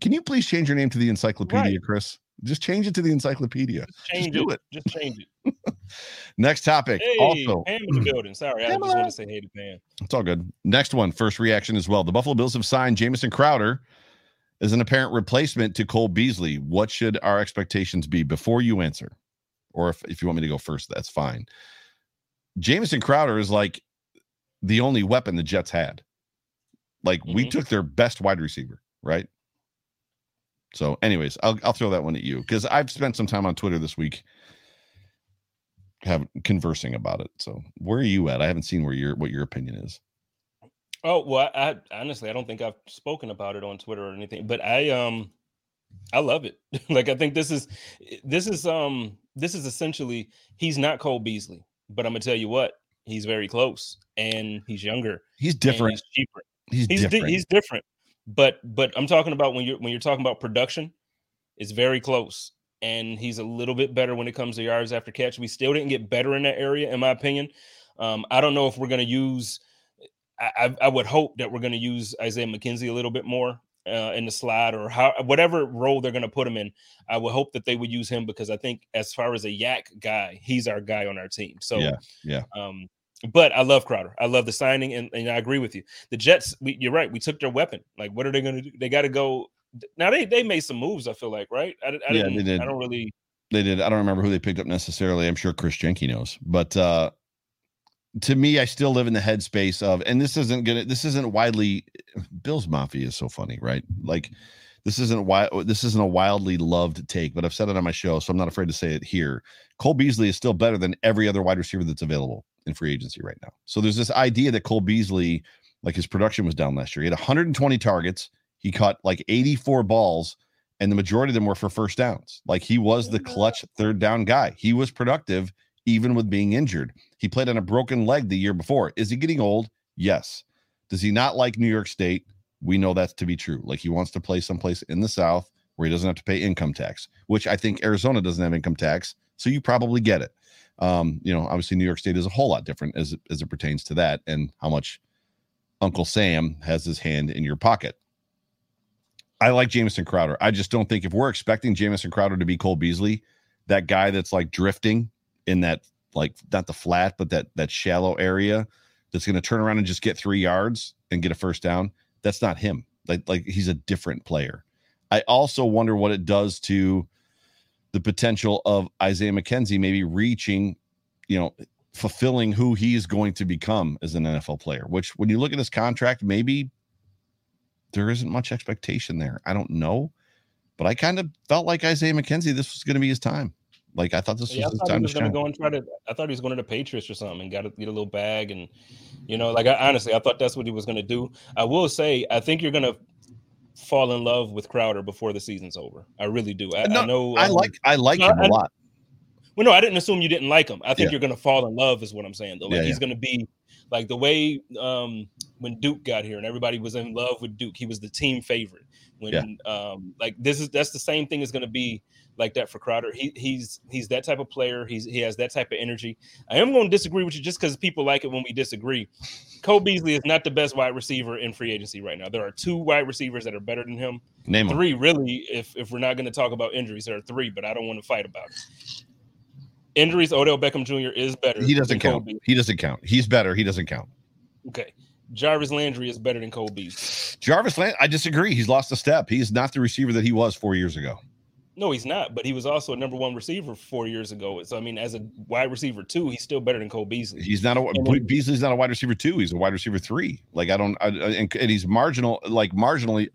can you please change your name to the encyclopedia, right. Chris? Just change it to the encyclopedia. Just change Just do it. it. Just change it. Next topic. Hey, also, Pam in the building. Sorry, I just want to say hey to Pam. It's all good. Next one. First reaction as well. The Buffalo Bills have signed Jamison Crowder as an apparent replacement to Cole Beasley. What should our expectations be before you answer? Or if, if you want me to go first, that's fine. Jamison Crowder is like the only weapon the Jets had. Like mm-hmm. we took their best wide receiver, right? So, anyways, I'll I'll throw that one at you because I've spent some time on Twitter this week have conversing about it. So, where are you at? I haven't seen where your what your opinion is. Oh well, I, I honestly I don't think I've spoken about it on Twitter or anything, but I um I love it. like I think this is this is um this is essentially he's not Cole Beasley, but I'm gonna tell you what he's very close and he's younger. He's different. He's cheaper. He's he's different. Di- he's different. But but I'm talking about when you're when you're talking about production, it's very close. And he's a little bit better when it comes to yards after catch. We still didn't get better in that area, in my opinion. Um, I don't know if we're going to use. I, I, would hope that we're going to use Isaiah McKenzie a little bit more uh, in the slot or how whatever role they're going to put him in. I would hope that they would use him because I think as far as a yak guy, he's our guy on our team. So yeah, yeah. Um, but I love Crowder. I love the signing, and, and I agree with you. The Jets, we, you're right. We took their weapon. Like, what are they going to do? They got to go. Now they they made some moves. I feel like, right? I, I yeah, they did. I don't really. They did. I don't remember who they picked up necessarily. I'm sure Chris Jenke knows, but uh to me, I still live in the headspace of, and this isn't gonna. This isn't widely. Bills Mafia is so funny, right? Like. This isn't why this isn't a wildly loved take, but I've said it on my show, so I'm not afraid to say it here. Cole Beasley is still better than every other wide receiver that's available in free agency right now. So there's this idea that Cole Beasley, like his production was down last year. He had 120 targets. He caught like 84 balls, and the majority of them were for first downs. Like he was the clutch third down guy. He was productive even with being injured. He played on a broken leg the year before. Is he getting old? Yes. Does he not like New York State? We know that's to be true. Like he wants to play someplace in the South where he doesn't have to pay income tax, which I think Arizona doesn't have income tax. So you probably get it. Um, you know, obviously New York State is a whole lot different as as it pertains to that and how much Uncle Sam has his hand in your pocket. I like Jamison Crowder. I just don't think if we're expecting Jamison Crowder to be Cole Beasley, that guy that's like drifting in that like not the flat, but that that shallow area that's going to turn around and just get three yards and get a first down. That's not him. Like like he's a different player. I also wonder what it does to the potential of Isaiah McKenzie maybe reaching, you know, fulfilling who he's going to become as an NFL player, which when you look at his contract, maybe there isn't much expectation there. I don't know. But I kind of felt like Isaiah McKenzie, this was going to be his time. Like I thought this yeah, was his time he was to go and try to. I thought he was going to the Patriots or something and got to get a little bag and, you know, like I, honestly, I thought that's what he was going to do. I will say, I think you're going to fall in love with Crowder before the season's over. I really do. I, no, I know. I um, like I like him a lot. Well, no, I didn't assume you didn't like him. I think yeah. you're going to fall in love, is what I'm saying. Though, like yeah, he's going to be like the way um, when Duke got here and everybody was in love with Duke. He was the team favorite. When um, like this is that's the same thing is going to be like that for Crowder. He he's he's that type of player. He's he has that type of energy. I am going to disagree with you just because people like it when we disagree. Cole Beasley is not the best wide receiver in free agency right now. There are two wide receivers that are better than him. Name three, them. really. If if we're not going to talk about injuries, there are three, but I don't want to fight about it. Injuries, Odell Beckham Jr. is better. He doesn't count. He doesn't count. He's better. He doesn't count. Okay. Jarvis Landry is better than Cole Beasley. Jarvis Landry, I disagree. He's lost a step. He's not the receiver that he was four years ago. No, he's not. But he was also a number one receiver four years ago. So I mean, as a wide receiver two, he's still better than Cole Beasley. He's not a and Beasley's not a wide receiver two. He's a wide receiver three. Like I don't, I, and, and he's marginal, like marginally.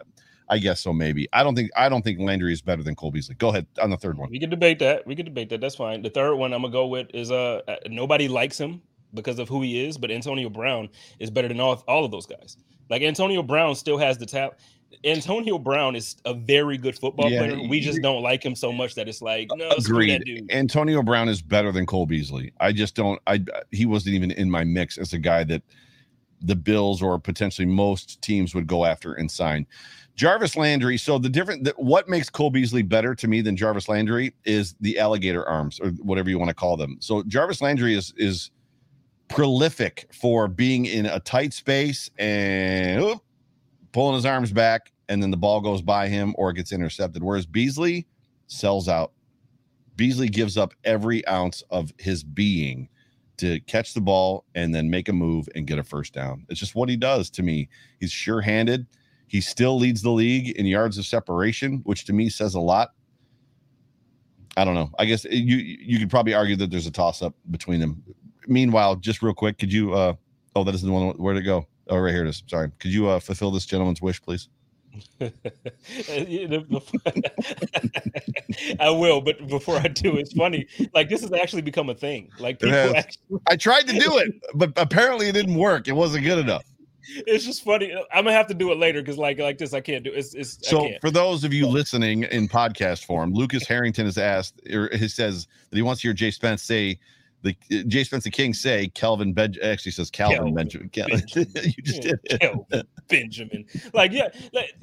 I guess so. Maybe I don't think I don't think Landry is better than Cole Beasley. Go ahead on the third one. We can debate that. We can debate that. That's fine. The third one I'm gonna go with is uh, uh nobody likes him because of who he is, but Antonio Brown is better than all all of those guys. Like Antonio Brown still has the talent. Antonio Brown is a very good football yeah, player. We just don't like him so much that it's like no. Agreed. Antonio Brown is better than Cole Beasley. I just don't. I he wasn't even in my mix as a guy that the Bills or potentially most teams would go after and sign. Jarvis Landry. So the different, the, what makes Cole Beasley better to me than Jarvis Landry is the alligator arms or whatever you want to call them. So Jarvis Landry is is prolific for being in a tight space and oop, pulling his arms back, and then the ball goes by him or it gets intercepted. Whereas Beasley sells out. Beasley gives up every ounce of his being to catch the ball and then make a move and get a first down. It's just what he does to me. He's sure handed. He still leads the league in yards of separation, which to me says a lot. I don't know. I guess you you could probably argue that there's a toss up between them. Meanwhile, just real quick, could you uh oh that isn't the one where'd it go? Oh, right here it is. Sorry. Could you uh fulfill this gentleman's wish, please? I will, but before I do, it's funny. Like this has actually become a thing. Like people actually, I tried to do it, but apparently it didn't work. It wasn't good enough. It's just funny. I'm gonna have to do it later because like like this, I can't do. It. It's, it's so for those of you listening in podcast form, Lucas Harrington has asked or he says that he wants to hear Jay Spence say the uh, Jay Spencer King say Calvin Ben actually says Calvin, Calvin Benjamin. Benjamin. you just did Kelvin Benjamin. Like yeah, like,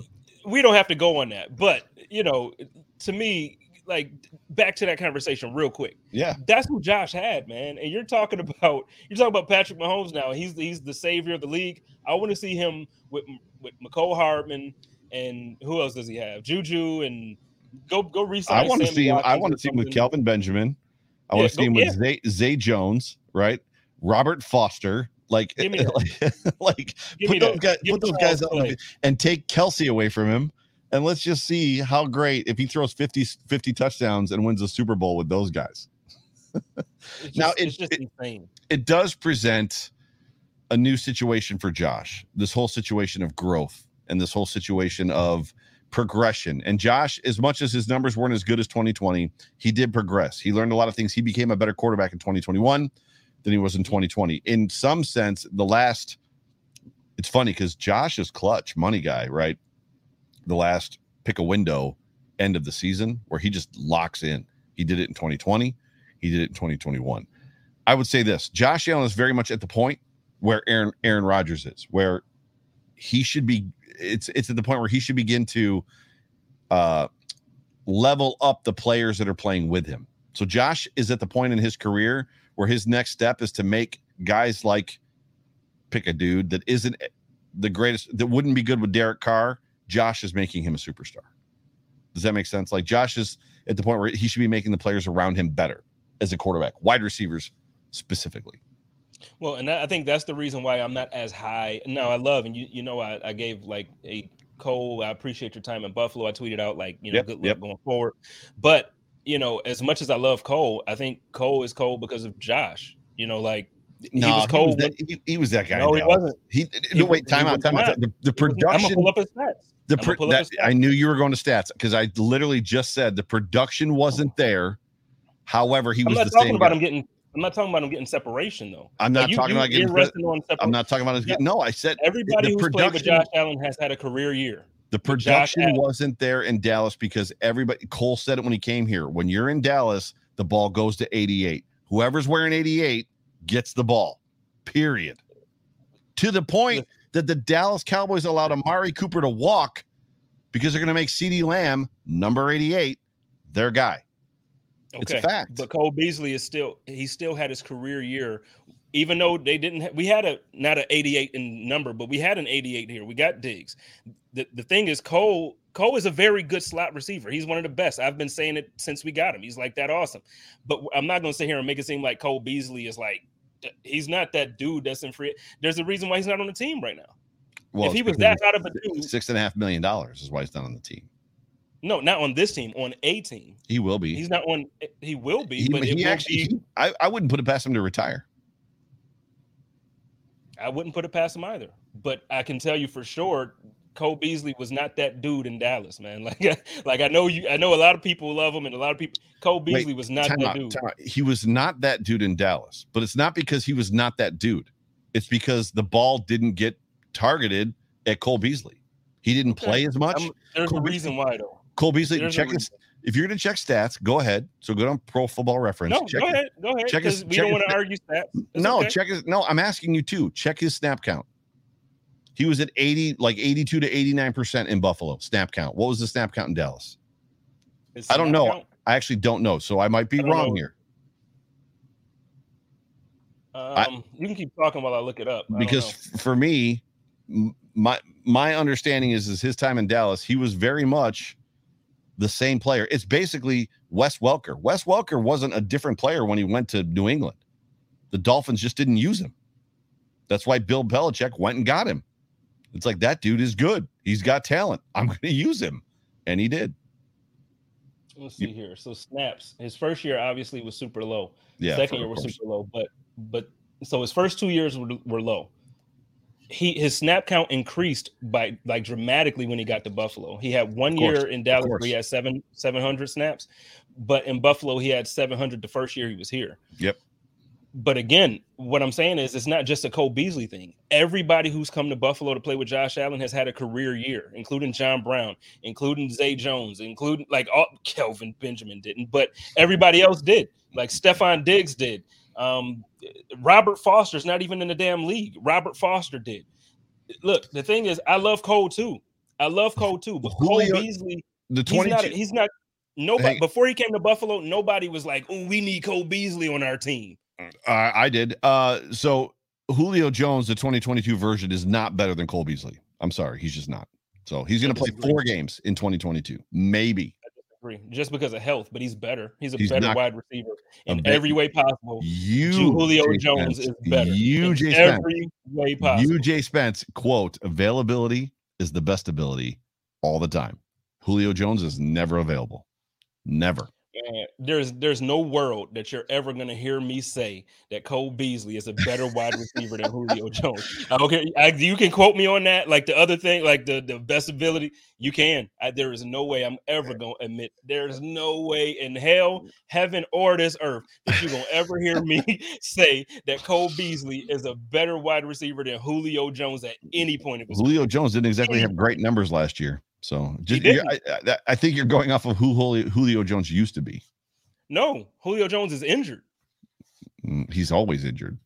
we don't have to go on that, but you know, to me, like back to that conversation real quick. Yeah, that's what Josh had, man. And you're talking about you're talking about Patrick Mahomes now. He's he's the savior of the league. I want to see him with with Mecole Hardman and who else does he have? Juju and go go resign. I want to see him. I want to see him with Kelvin Benjamin. I want to see him with. Zay, Zay Jones, right? Robert Foster, like, like, like put those guys, put those guys out and take Kelce away from him. And let's just see how great if he throws 50, 50 touchdowns and wins a Super Bowl with those guys. just, now it, it, it does present a new situation for Josh. This whole situation of growth and this whole situation of progression. And Josh, as much as his numbers weren't as good as 2020, he did progress. He learned a lot of things. He became a better quarterback in 2021 than he was in 2020. In some sense, the last, it's funny because Josh is clutch, money guy, right? The last pick a window end of the season where he just locks in. He did it in 2020, he did it in 2021. I would say this Josh Allen is very much at the point where Aaron Aaron Rodgers is, where he should be it's it's at the point where he should begin to uh, level up the players that are playing with him. So Josh is at the point in his career where his next step is to make guys like pick a dude that isn't the greatest that wouldn't be good with Derek Carr. Josh is making him a superstar. Does that make sense? Like Josh is at the point where he should be making the players around him better as a quarterback, wide receivers specifically. Well, and I think that's the reason why I'm not as high. No, I love and you you know I, I gave like a Cole. I appreciate your time in Buffalo. I tweeted out like you know yep, good luck yep. going forward. But you know, as much as I love Cole, I think Cole is Cole because of Josh. You know, like no, he was Cole. He was, that, he, he was that guy. No, he wasn't. He, he no, wait, time out, time out. The, the production. I'm gonna pull up his stats. The pro, that, I knew you were going to stats because I literally just said the production wasn't there. However, he was I'm not talking about guy. him getting I'm not talking about him getting separation though. I'm not like, talking you, about getting. on I'm not talking about his. Getting, No, I said everybody who's played with Josh Allen has had a career year. The production wasn't there in Dallas because everybody. Cole said it when he came here. When you're in Dallas, the ball goes to 88. Whoever's wearing 88 gets the ball. Period. To the point that the Dallas Cowboys allowed Amari Cooper to walk because they're going to make CeeDee Lamb number 88 their guy. Okay. It's a fact. But Cole Beasley is still he still had his career year, even though they didn't. Ha- we had a not an 88 in number, but we had an 88 here. We got Diggs. The the thing is, Cole Cole is a very good slot receiver. He's one of the best. I've been saying it since we got him. He's like that awesome. But I'm not going to sit here and make it seem like Cole Beasley is like he's not that dude that's in free. There's a reason why he's not on the team right now. Well, if he was that out of a dude, six and a half million dollars is why he's not on the team. No, not on this team. On a team, he will be. He's not on. He will be. He, but he actually. Be, he, I, I wouldn't put it past him to retire. I wouldn't put it past him either. But I can tell you for sure, Cole Beasley was not that dude in Dallas, man. Like, like I know you. I know a lot of people love him, and a lot of people. Cole Beasley Wait, was not that out, dude. He was not that dude in Dallas, but it's not because he was not that dude. It's because the ball didn't get targeted at Cole Beasley. He didn't play as much. I'm, there's Cole a reason why, though. Cole Beasley, check his. If you're going to check stats, go ahead. So go on Pro Football Reference. No, check go his, ahead. Go ahead. Check his, we check don't want to argue stats. It's no, okay. check his. No, I'm asking you too. Check his snap count. He was at 80, like 82 to 89% in Buffalo snap count. What was the snap count in Dallas? I don't know. count? I actually don't know. So I might be I wrong know. here Um, you can keep talking while I look it up. I because for me, my my understanding is is his time in Dallas, he was very much the same player. It's basically Wes Welker. Wes Welker wasn't a different player when he went to New England. The Dolphins just didn't use him. That's why Bill Belichick went and got him. It's like that dude is good. He's got talent. I'm going to use him, and he did. let's see here. So snaps. His first year obviously was super low. Yeah. Second year was super low, but but so his first two years were, were low. He his snap count increased by like dramatically when he got to Buffalo. He had one year in Dallas where he had seven seven hundred snaps, but in Buffalo he had seven hundred the first year he was here. Yep. But again, what I'm saying is it's not just a Cole Beasley thing. Everybody who's come to Buffalo to play with Josh Allen has had a career year, including John Brown, including Zay Jones, including like all Kelvin Benjamin didn't, but everybody else did. Like Stefon Diggs did. Um, Robert Foster's not even in the damn league. Robert Foster did. Look, the thing is, I love Cole too. I love Cole too, but Julio- Cole Beasley, The he's not. He's not. Nobody before he came to Buffalo, nobody was like, "Oh, we need Cole Beasley on our team." Uh, I did. Uh, so Julio Jones, the 2022 version, is not better than Cole Beasley. I'm sorry, he's just not. So he's going to play four games in 2022, maybe. Agree. Just because of health, but he's better. He's a He's better wide receiver in every way possible. You, Julio Jay Jones Spence, is better. You, in Jay Spence. every way possible. You, Jay Spence. Quote: Availability is the best ability all the time. Julio Jones is never available. Never. Man, there's there's no world that you're ever gonna hear me say that Cole Beasley is a better wide receiver than Julio Jones. Okay, I, you can quote me on that, like the other thing, like the the best ability. You can. I, there is no way I'm ever gonna admit. There is no way in hell, heaven, or this earth that you're gonna ever hear me say that Cole Beasley is a better wide receiver than Julio Jones at any point Julio Jones didn't exactly have great numbers last year. So just. I, I, I think you're going off of who Julio, Julio Jones used to be. No, Julio Jones is injured. Mm, He's always injured.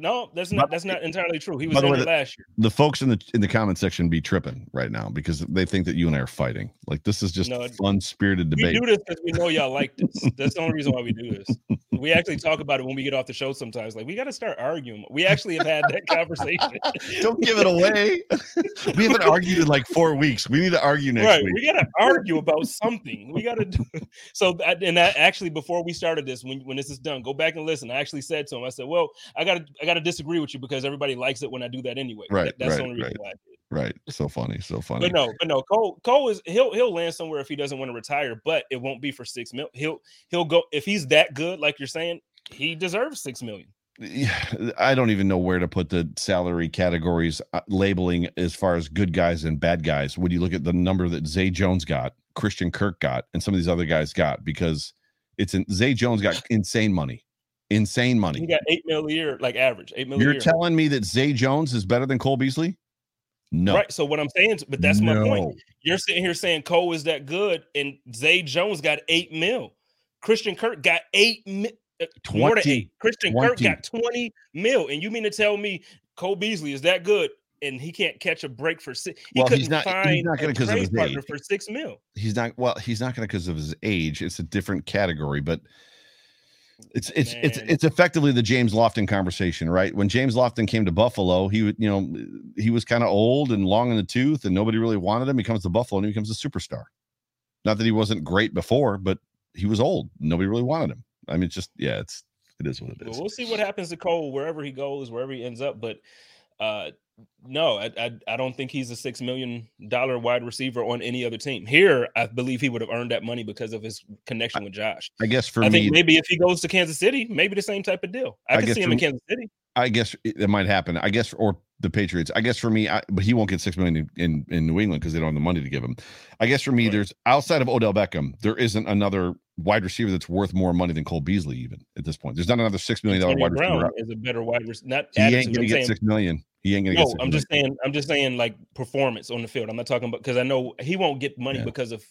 No, that's not that's not entirely true. He was the way, the- last year. the folks in the in the comment section be tripping right now because they think that you and I are fighting. Like this is just No, fun spirited debate. We do this because we know y'all like this. That's the only reason why we do this. We actually talk about it when we get off the show sometimes. Like, we got to start arguing. We actually have had that conversation. Don't give it away. we haven't argued in like four weeks. We need to argue next right. week. We got to argue about something. We got to do so. that- And that actually, before we started this, when, when this is done, go back and listen. I actually said to him, I said, well, I got to, got to disagree with you because everybody likes it when I do that anyway. Right, That- that's right, the only reason right. why I did. Right. So funny. So funny. But no, but no, Cole Cole is he'll he'll land somewhere if he doesn't want to retire, but it won't be for six mil. He'll he'll go if he's that good, like you're saying, he deserves six million. Yeah, I don't even know where to put the salary categories uh, labeling as far as good guys and bad guys. When you look at the number that Zay Jones got, Christian Kirk got, and some of these other guys got, because it's in Zay Jones got insane money, insane money. He got eight mil a year, like average, eight mil You're year. telling me that Zay Jones is better than Cole Beasley? No. Right. So what I'm saying, is, but that's my point. You're sitting here saying Cole is that good, and Zay Jones got eight mil. Christian Kirk got eight mil. uh, More than 20, eight. Christian 20. Kirk got 20 mil. And you mean to tell me Cole Beasley is that good and he can't catch a break for six? He Well, he's couldn't not- he's find not gonna a 'cause of his partner age. for six mil. He's not well, he's not gonna because of his age. It's a different category, but it's it's it's Man. it's effectively the James Lofton conversation, right? When James Lofton came to Buffalo, he would, you know, he was kind of old and long in the tooth, and nobody really wanted him. He comes to Buffalo and he becomes a superstar. Not that he wasn't great before, but he was old. Nobody really wanted him. I mean, it's just yeah, it's it is what it is. Is. we'll see what happens to Cole wherever he goes, wherever he ends up. But uh no, I, I I don't think he's a six million dollar wide receiver on any other team. Here, I believe he would have earned that money because of his connection with Josh. I guess for I me, think maybe if he goes to Kansas City, maybe the same type of deal. I, I can guess see him in me- Kansas City. I guess it, might happen. I guess, or the Patriots. I guess for me, I, but he won't get six million in in, in New England because they don't have the money to give him. I guess for me, Right. there's outside of Odell Beckham, there isn't another wide receiver that's worth more money than Cole Beasley. Even at this point, there's not another six million dollar wide receiver. Brown out. is a better wide receiver. Not He ain't gonna get saying, six million. He ain't gonna no, get. I'm just saying. I'm just saying like performance on the field. I'm not talking about because I know he won't get money Yeah. because of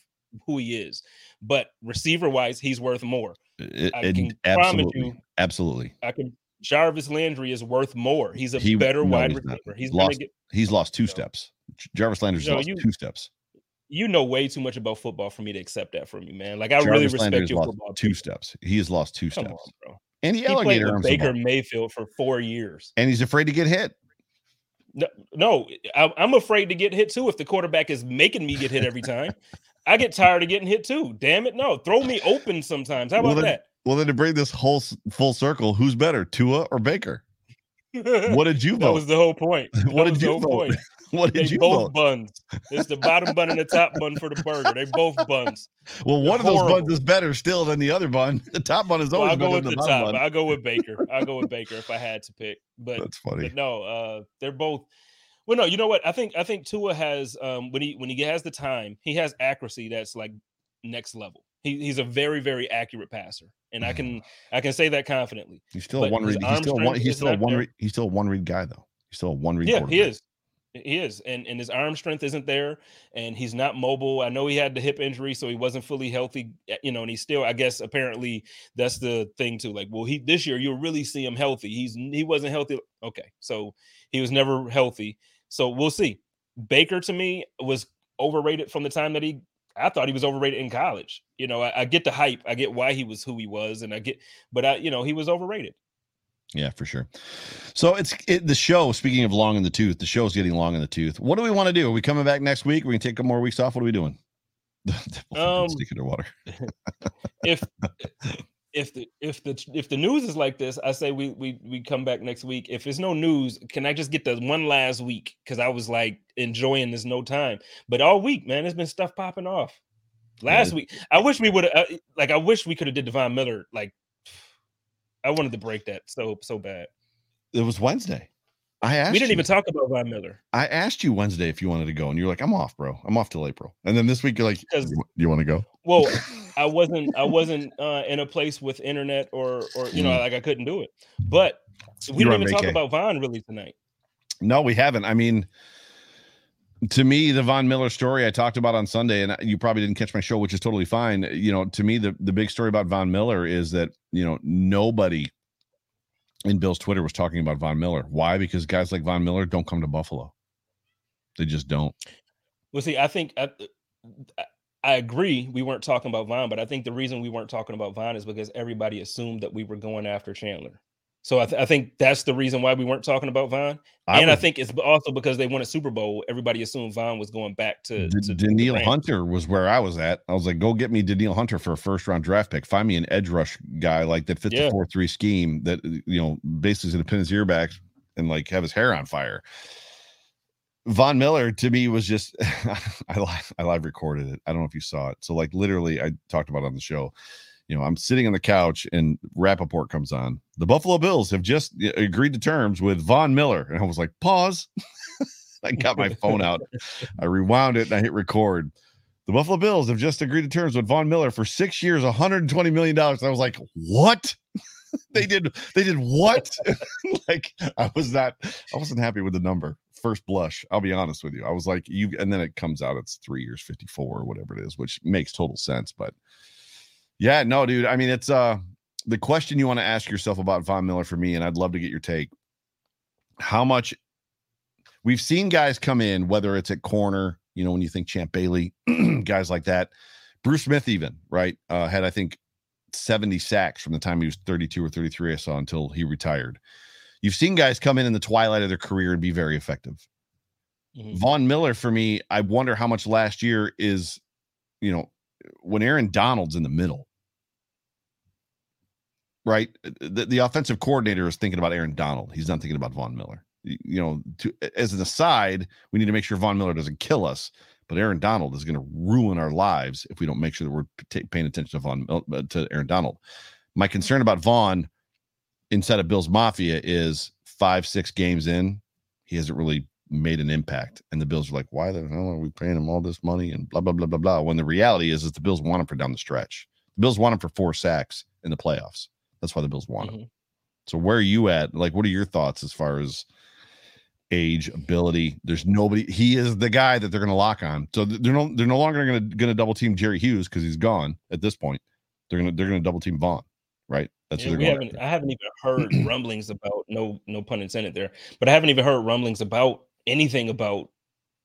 who he is. But receiver wise, he's worth more. It- I can promise absolutely, you- absolutely. I can Jarvis Landry is worth more. He's a he, better no, wide he's receiver. Not. He's lost. Get, he's lost two steps. Jarvis Landry's no, lost you, two steps. You know way too much about football for me to accept that from you, man. Like I Jarvis really respect Landry's your football. Two people. steps. He has lost two Come steps. On, bro. And he, he played with Baker Mayfield for four years, and he's afraid to get hit. No, no, I, am afraid to get hit too. If the quarterback is making me get hit every time, I get tired of getting hit too. Damn it, no, throw me open sometimes. How about well, then, that? Well, then to bring this whole full circle, who's better, Tua or Baker? What did you vote? that was the whole point. what did you vote? Point. What did they you both vote? buns. It's the bottom bun and the top bun for the burger. They both buns. Well, They're one of those buns is better still than the other bun. The top bun is always well, I'll go with the, the top. Bun. I'll go with Baker. I'll go with Baker if I had to pick. But that's funny. But no, uh, they're both. Well, no, you know what? I think I think Tua has um, when he when he has the time, he has accuracy that's like next level. He, he's a very very accurate passer, and I can I can say that confidently. He's still a one read. He's still one. He's still a one. Read, he's still a one read guy though. He's still a one read. Yeah, he is. He is, and and his arm strength isn't there, and he's not mobile. I know he had the hip injury, so he wasn't fully healthy. Eh, you know, and he's still, I guess, apparently that's the thing too. Like, well, he this year you'll really see him healthy. He's he wasn't healthy. Okay, so he was never healthy. So we'll see. Baker to me was overrated from the time that he. I thought he was overrated in college. You know, I, I get the hype. I get why he was who he was, and I get, but I, you know, he was overrated. Yeah, for sure. So it's it, the show. Speaking of long in the tooth, the show's getting long in the tooth. What do we want to do? Are we coming back next week? Are we can take a more weeks off. What are we doing? um, stick underwater. if if the if the if the news is like this, I say we we we come back next week. If it's no news, can I just get the one last week? Because I was like enjoying this no time, but all week, man, there's been stuff popping off. Last yeah. week, I wish we would have uh, like I wish we could have did the Von Miller like I wanted to break that so so bad. It was Wednesday. I asked. We didn't you, even talk about Von Miller. I asked you Wednesday if you wanted to go, and you're like, "I'm off, bro. I'm off till April." And then this week you're like, "You, you want to go?" Well, I wasn't. I wasn't uh, in a place with internet or or you know mm. like I couldn't do it. But we you're didn't even talk about Von really tonight. No, we haven't. I mean, to me, the Von Miller story I talked about on Sunday, and you probably didn't catch my show, which is totally fine. You know, to me, the the big story about Von Miller is that you know nobody in Bill's Twitter was talking about Von Miller. Why? Because guys like Von Miller don't come to Buffalo. They just don't. Well, see, I think I, I agree. We weren't talking about Von, but I think the reason we weren't talking about Von is because everybody assumed that we were going after Chandler. So I, th- I, think that's the reason why we weren't talking about Von. I and would, I think it's also because they won a Super Bowl. Everybody assumed Von was going back to, to Hunter was where I was at. I was like, go get me Danielle Hunter for a first round draft pick. Find me an edge rush guy like that fits yeah. the four three scheme that uh, you know basically is to pin his ear back and like have his hair on fire. Von Miller to me was just I live I live recorded it. I don't know if you saw it. So like literally I talked about on the show you know, I'm sitting on the couch and Rapoport comes on. The Buffalo Bills have just agreed to terms with Von Miller. And I was like, pause. I got my phone out. I rewound it and I hit record. The Buffalo Bills have just agreed to terms with Von Miller for six years, 120 million dollars. I was like, what? they did they did what? like I was not I wasn't happy with the number. First blush, I'll be honest with you. I was like, you and then it comes out it's three years, 54 or whatever it is, which makes total sense. But yeah, no, dude. I mean, it's uh the question you want to ask yourself about Von Miller for me, and I'd love to get your take. How much we've seen guys come in, whether it's at corner, you know, when you think Champ Bailey, guys like that. Bruce Smith, even right, uh, had I think 70 sacks from the time he was 32 or 33, I saw until he retired. You've seen guys come in in the twilight of their career and be very effective. Mm-hmm. Von Miller, for me, I wonder how much last year is, you know, when Aaron Donald's in the middle, right? Uh, the, the offensive coordinator is thinking about Aaron Donald. He's not thinking about Von Miller. You know, to, as an aside, we need to make sure Von Miller doesn't kill us. But Aaron Donald is going to ruin our lives if we don't make sure that we're t- paying attention to Von uh, to Aaron Donald. My concern about Von inside of Bills Mafia is five, six games in, he hasn't really made an impact. And the Bills are like, why the hell are we paying him all this money and blah blah blah blah blah? When the reality is, is the Bills want him for down the stretch. The Bills want him for four sacks in the playoffs. That's why the Bills want mm-hmm. him. So where are you at? Like, what are your thoughts as far as age, ability? There's nobody. He is the guy that they're going to lock on. So they're no they're no longer going to going to double team Jerry Hughes because he's gone at this point. They're gonna they're gonna double team Von. right? That's Yeah, we they're going. haven't. I haven't even heard rumblings about no no pun intended there, but I haven't even heard rumblings about anything about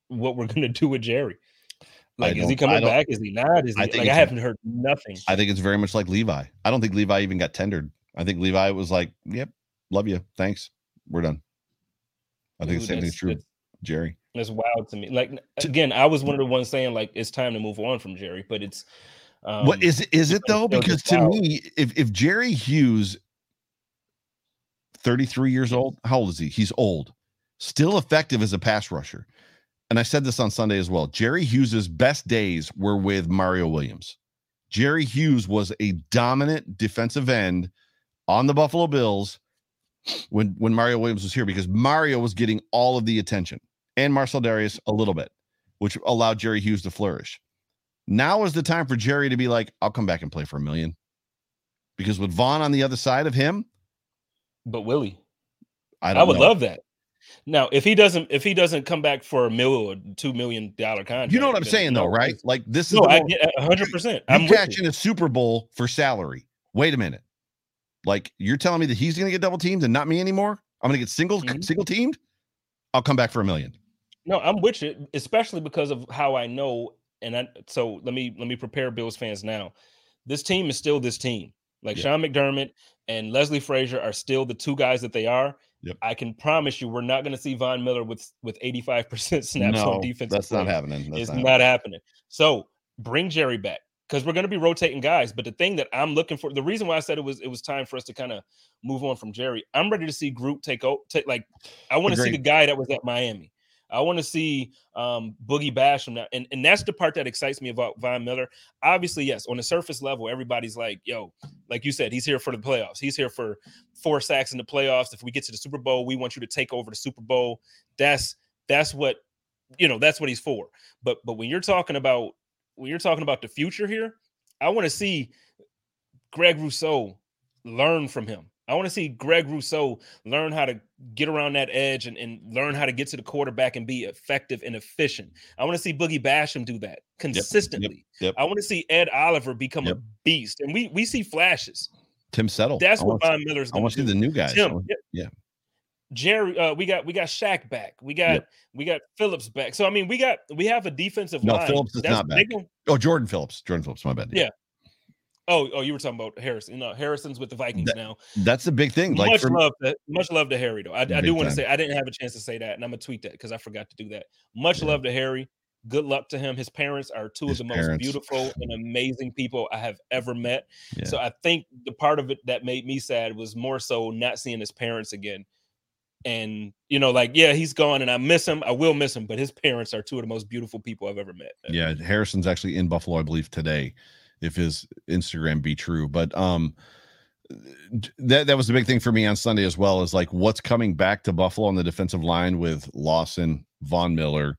what we're gonna do with Jerry. Like, is he coming back? Is he not? Is he I like? I haven't heard nothing. I think it's very much like Levi. I don't think Levi even got tendered. I think Levi was like, "Yep, love you, thanks, we're done." I think the Dude, same thing's true, Jerry. That's wild to me. Like again, I was one of the ones saying like it's time to move on from Jerry, but it's um, what is it? Is it though? Because to wild. me, if if Jerry Hughes, thirty three years old, how old is he? He's old, still effective as a pass rusher. And I said this on Sunday as well. Jerry Hughes's best days were with Mario Williams. Jerry Hughes was a dominant defensive end on the Buffalo Bills when when Mario Williams was here because Mario was getting all of the attention and Marcell Dareus a little bit, which allowed Jerry Hughes to flourish. Now is the time for Jerry to be like, I'll come back and play for a million. Because with Von on the other side of him, but Willie, I I, would know. love that. Now, if he doesn't, if he doesn't come back for a mil or two million dollar contract, You know what I'm saying, though, right? Like this is No, I get hundred percent. I'm catching catch a Super Bowl for salary. Wait a minute. Like you're telling me that he's going to get double teamed and not me anymore? I'm going to get single Mhm. single teamed? I'll come back for a million. No, I'm with you, especially because of how I know. And I, so let me let me prepare Bills fans now. This team is still this team. Like Yeah. Sean McDermott and Leslie Frazier are still the two guys that they are. Yep. I can promise you, we're not going to see Von Miller with with 85 percent snaps no, on defense. that's not happening. That's it's not not, happening. So bring Jerry back because we're going to be rotating guys. But the thing that I'm looking for, the reason why I said it was it was time for us to kind of move on from Jerry. I'm ready to see Group take over. Take like I want to see the guy that was at Miami. I want to see um, Boogie Basham now, and and that's the part that excites me about Von Miller. Obviously, yes, on the surface level, everybody's like, "Yo, like you said, he's here for the playoffs. He's here for four sacks in the playoffs. If we get to the Super Bowl, we want you to take over the Super Bowl." That's that's what you know. That's what he's for. But but when you're talking about when you're talking about the future here, I want to see Greg Rousseau learn from him. I want to see Greg Rousseau learn how to get around that edge and, and learn how to get to the quarterback and be effective and efficient. I want to see Boogie Basham do that consistently. yep. I want to see Ed Oliver become Yep. a beast. And we we see flashes. Tim Settle. That's I what Von Miller's I want to see the new guys. Tim, want- yeah. yeah. Jerry, uh, we got we got Shaq back. We got Yep. we got Phillips back. So I mean, we got we have a defensive No, line. Phillips is That's- not back. Oh, Jordan Phillips. Jordan Phillips, my bad. Yeah. Oh, oh, you were talking about Harrison. No, Harrison's with the Vikings That- now. That's the big thing. Like much for, love, to, much love to Harry though. I, I do want to say I didn't have a chance to say that, and I'm gonna tweet that because I forgot to do that. Much Yeah. love to Harry. Good luck to him. His parents are two His of the most beautiful and amazing people I have ever met. Yeah. So I think the part of it that made me sad was more so not seeing his parents again. And you know, like, yeah, he's gone and I miss him. I will miss him, but his parents are two of the most beautiful people I've ever met. Yeah, Harrison's actually in Buffalo, I believe, today, if his Instagram be true. But um that that was the big thing for me on Sunday as well, is like what's coming back to Buffalo on the defensive line with Lawson, Von Miller,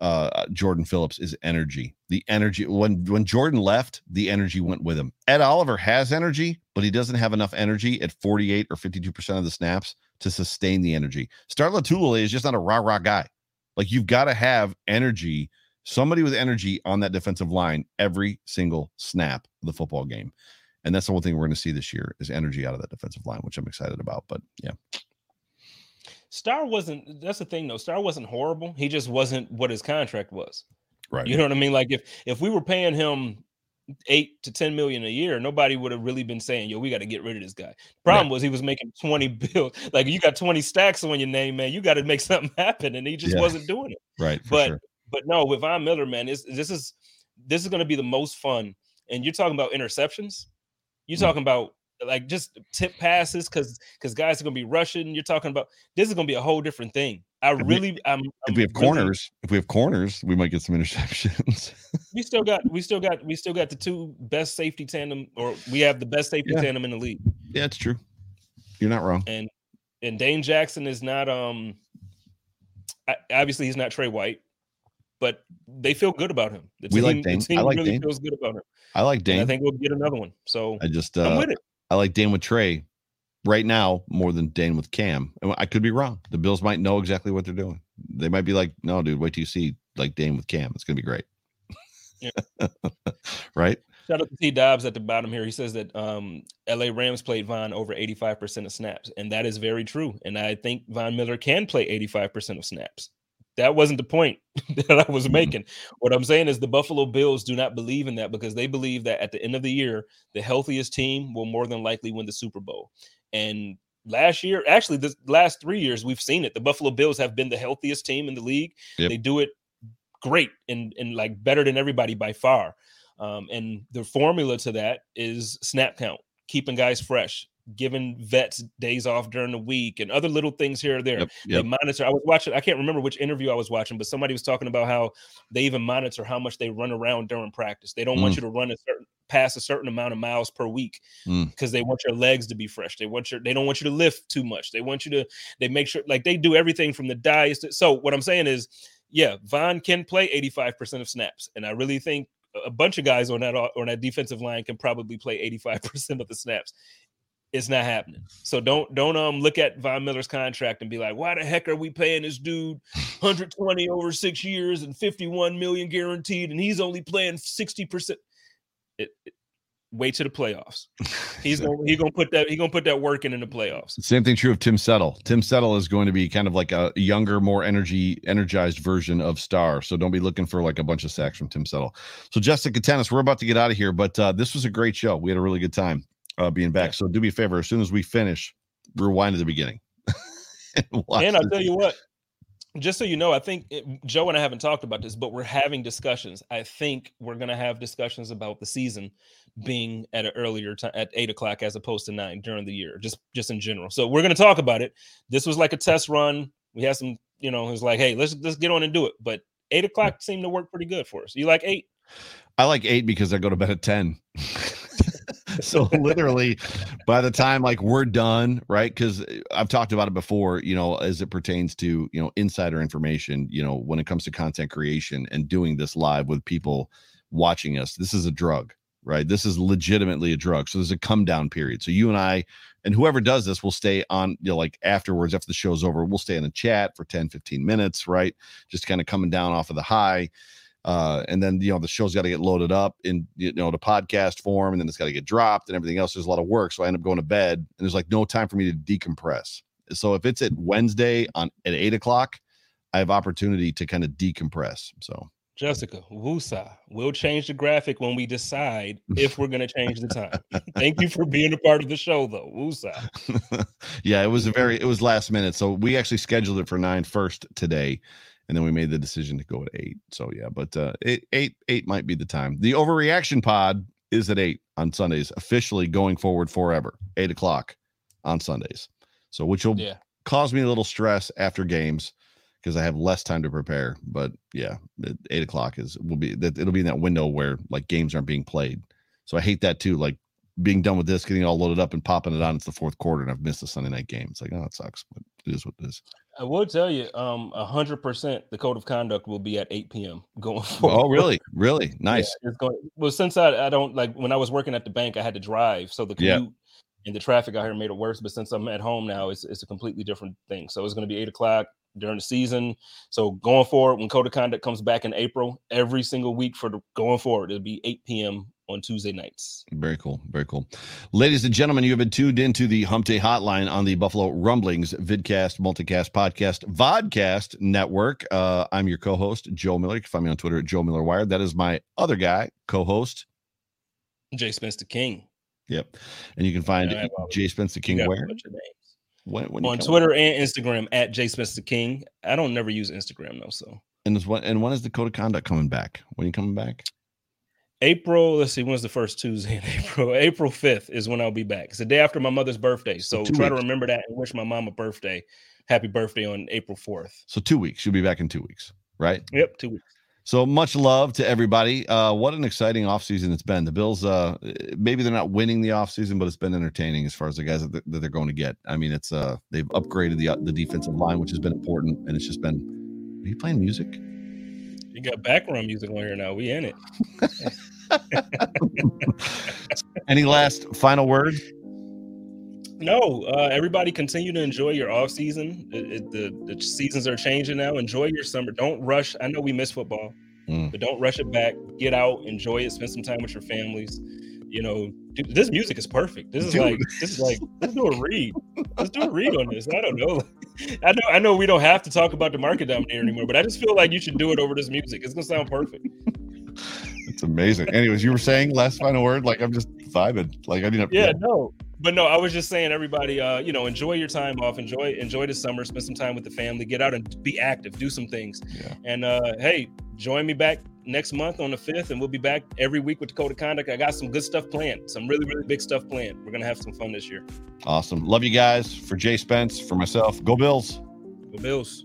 uh Jordan Phillips is energy. The energy when when Jordan left, the energy went with him. Ed Oliver has energy, but he doesn't have enough energy at 48 or 52% of the snaps to sustain the energy. Star Lotulelei is just not a rah-rah guy. Like you've got to have energy somebody with energy on that defensive line every single snap of the football game. And that's the one thing we're going to see this year is energy out of that defensive line, which I'm excited about. But yeah, Star wasn't that's the thing though. Star wasn't horrible. He just wasn't what his contract was. right. You know what I mean? Like if if we were paying him eight to ten million a year, nobody would have really been saying, "Yo, we got to get rid of this guy." Problem was he was making twenty bills. Like you got twenty stacks on your name, man. You got to make something happen, and he just Yeah. wasn't doing it. right. But sure. But no, with Von Miller, man, this this is this is going to be the most fun. And you're talking about interceptions. You're Mm. talking about like just tip passes because because guys are going to be rushing. You're talking about this is going to be a whole different thing. I we- really, I'm, If I'm we have really- corners, if we have corners, we might get some interceptions. we still got we still got we still got the two best safety tandem or we have the best safety Yeah. tandem in the league yeah, it's true. You're not wrong. and and Dane Jackson is not um I- obviously he's not Tre White but they feel good about him the We like team, Dane. the team I like really Dane. feels good about him I like and I think we'll get another one so I just I'm uh, with it I like Dane with Trey right now more than Dane with Cam. And I could be wrong. The Bills might know exactly what they're doing. They might be like, no, dude, wait till you see like Dane with Cam. It's gonna be great. Yeah. right? Shout out to T Dobbs at the bottom here. He says that um, LA Rams played Von over 85% of snaps. And that is very true. And I think Von Miller can play 85% of snaps. That wasn't the point that I was mm-hmm. making. What I'm saying is the Buffalo Bills do not believe in that because they believe that at the end of the year, the healthiest team will more than likely win the Super Bowl. And last year, actually, the last three years, we've seen it. The Buffalo Bills have been the healthiest team in the league. Yep. They do it great and, and like better than everybody by far. Um, and the formula to that is snap count, keeping guys fresh, giving vets days off during the week, and other little things here or there. Yep, yep. They monitor. I was watching. I can't remember which interview I was watching, but somebody was talking about how they even monitor how much they run around during practice. They don't mm. want you to run a certain pass a certain amount of miles per week because mm. they want your legs to be fresh. They want your they don't want you to lift too much. They want you to they make sure like they do everything from the diets. So what I'm saying is, yeah, Von can play 85% of snaps, and I really think a bunch of guys on that on that defensive line can probably play 85% of the snaps. It's not happening. So don't don't um look at Von Miller's contract and be like, why the heck are we paying this dude 120 over six years and 51 million guaranteed, and he's only playing 60%. It, it, wait to the playoffs. He's gonna he gonna put that he gonna put that work in in the playoffs. Same thing true of Tim Settle. Tim Settle is going to be kind of like a younger, more energy energized version of Star. So don't be looking for like a bunch of sacks from Tim Settle. So Jessica Tennis, we're about to get out of here, but uh, this was a great show. We had a really good time uh, being back. Yeah. So do me a favor, as soon as we finish, rewind to the beginning. and, and I'll tell you what, just so you know, I think it, Joe and I haven't talked about this, but we're having discussions. I think we're going to have discussions about the season being at an earlier time at eight o'clock as opposed to nine during the year, just just in general. So we're going to talk about it. This was like a test run. We had some, you know, it was like, hey, let's let's get on and do it. But eight o'clock seemed to work pretty good for us. You like eight? I like eight because I go to bed at ten. so literally by the time like we're done right? Because i've talked about it before you know as it pertains to you know insider information you know when it comes to content creation and doing this live with people watching us this is a drug right? This is legitimately a drug. So there's a come down period. So you and i and whoever does this will stay on you know like afterwards after the show's over we'll stay in the chat for 10 15 minutes right? Just kind of coming down off of the high uh, and then you know the show's got to get loaded up in you know the podcast form, and then it's got to get dropped and everything else. There's a lot of work, so I end up going to bed, and there's like no time for me to decompress. So if it's at Wednesday on at eight o'clock, I have opportunity to kind of decompress. So Jessica, Wusa, we'll change the graphic when we decide if we're going to change the time. Thank you for being a part of the show, though. Wusa. yeah, it was a very, it was last minute. So we actually scheduled it for nine first today and then we made the decision to go at eight. So yeah, but uh, eight, eight, eight might be the time. The overreaction pod is at eight on Sundays, officially going forward forever. Eight o'clock on Sundays. So which will yeah. cause me a little stress after games because I have less time to prepare. But yeah, eight o'clock is will be that it'll be in that window where like games aren't being played. So I hate that too. Like being done with this, getting all loaded up and popping it on. It's the fourth quarter, and I've missed the Sunday night game. It's like, oh, it sucks, but it is what it is. I will tell you, um, hundred percent, the code of conduct will be at eight p.m. going forward. Oh, really? Really nice. Yeah, going, well, since I, I don't like when I was working at the bank, I had to drive, so the commute yeah. and the traffic out here made it worse. But since I'm at home now, it's it's a completely different thing. So it's going to be eight o'clock during the season. So going forward, when code of conduct comes back in April, every single week for the going forward, it'll be eight p.m on Tuesday nights. Very cool. Very cool. Ladies and gentlemen, you have been tuned into the Hump Day Hotline on the Buffalo Rumblings Vidcast, Multicast, Podcast, Vodcast Network. Uh, I'm your co host, Joe Miller. You can find me on Twitter at Joe Miller Wired. That is my other guy, co host, Jay Spencer King. Yep. And you can find yeah, Jay Spencer King where? When, when on Twitter and Instagram at Jay Spencer King. I don't never use Instagram though. So and is what and when is the code of conduct coming back? When are you coming back? April, let's see, when's the first Tuesday in April? April 5th is when I'll be back. It's the day after my mother's birthday. So try weeks. to remember that and wish my mom a birthday. Happy birthday on April 4th. So two weeks. You'll be back in two weeks, right? Yep, two weeks. So much love to everybody. Uh, what an exciting offseason it's been. The Bills, uh, maybe they're not winning the offseason, but it's been entertaining as far as the guys that they're going to get. I mean, it's uh, they've upgraded the the defensive line, which has been important, and it's just been. Are you playing music? You got background music on here now. We in it. Any last final word? No, uh, everybody continue to enjoy your off season. It, it, the, the seasons are changing now. Enjoy your summer. Don't rush. I know we miss football. mm. but don't rush it back. Get out, enjoy it, spend some time with your families. You know, dude, this music is perfect. This is dude. like this is like let's do a read. Let's do a read on this. I don't know. I know I know we don't have to talk about the market dominator anymore, but I just feel like you should do it over this music. It's gonna sound perfect. It's amazing. Anyways, you were saying last final word. Like I'm just vibing. Like I mean, yeah, yeah. no, but no, I was just saying, everybody, uh, you know, enjoy your time off, enjoy enjoy the summer, spend some time with the family, get out and be active, do some things. Yeah. And uh, hey, join me back next month on the fifth, and we'll be back every week with the code of conduct. I got some good stuff planned, some really really big stuff planned. We're gonna have some fun this year. Awesome, love you guys. For Jay Spence, for myself, go Bills. Go Bills.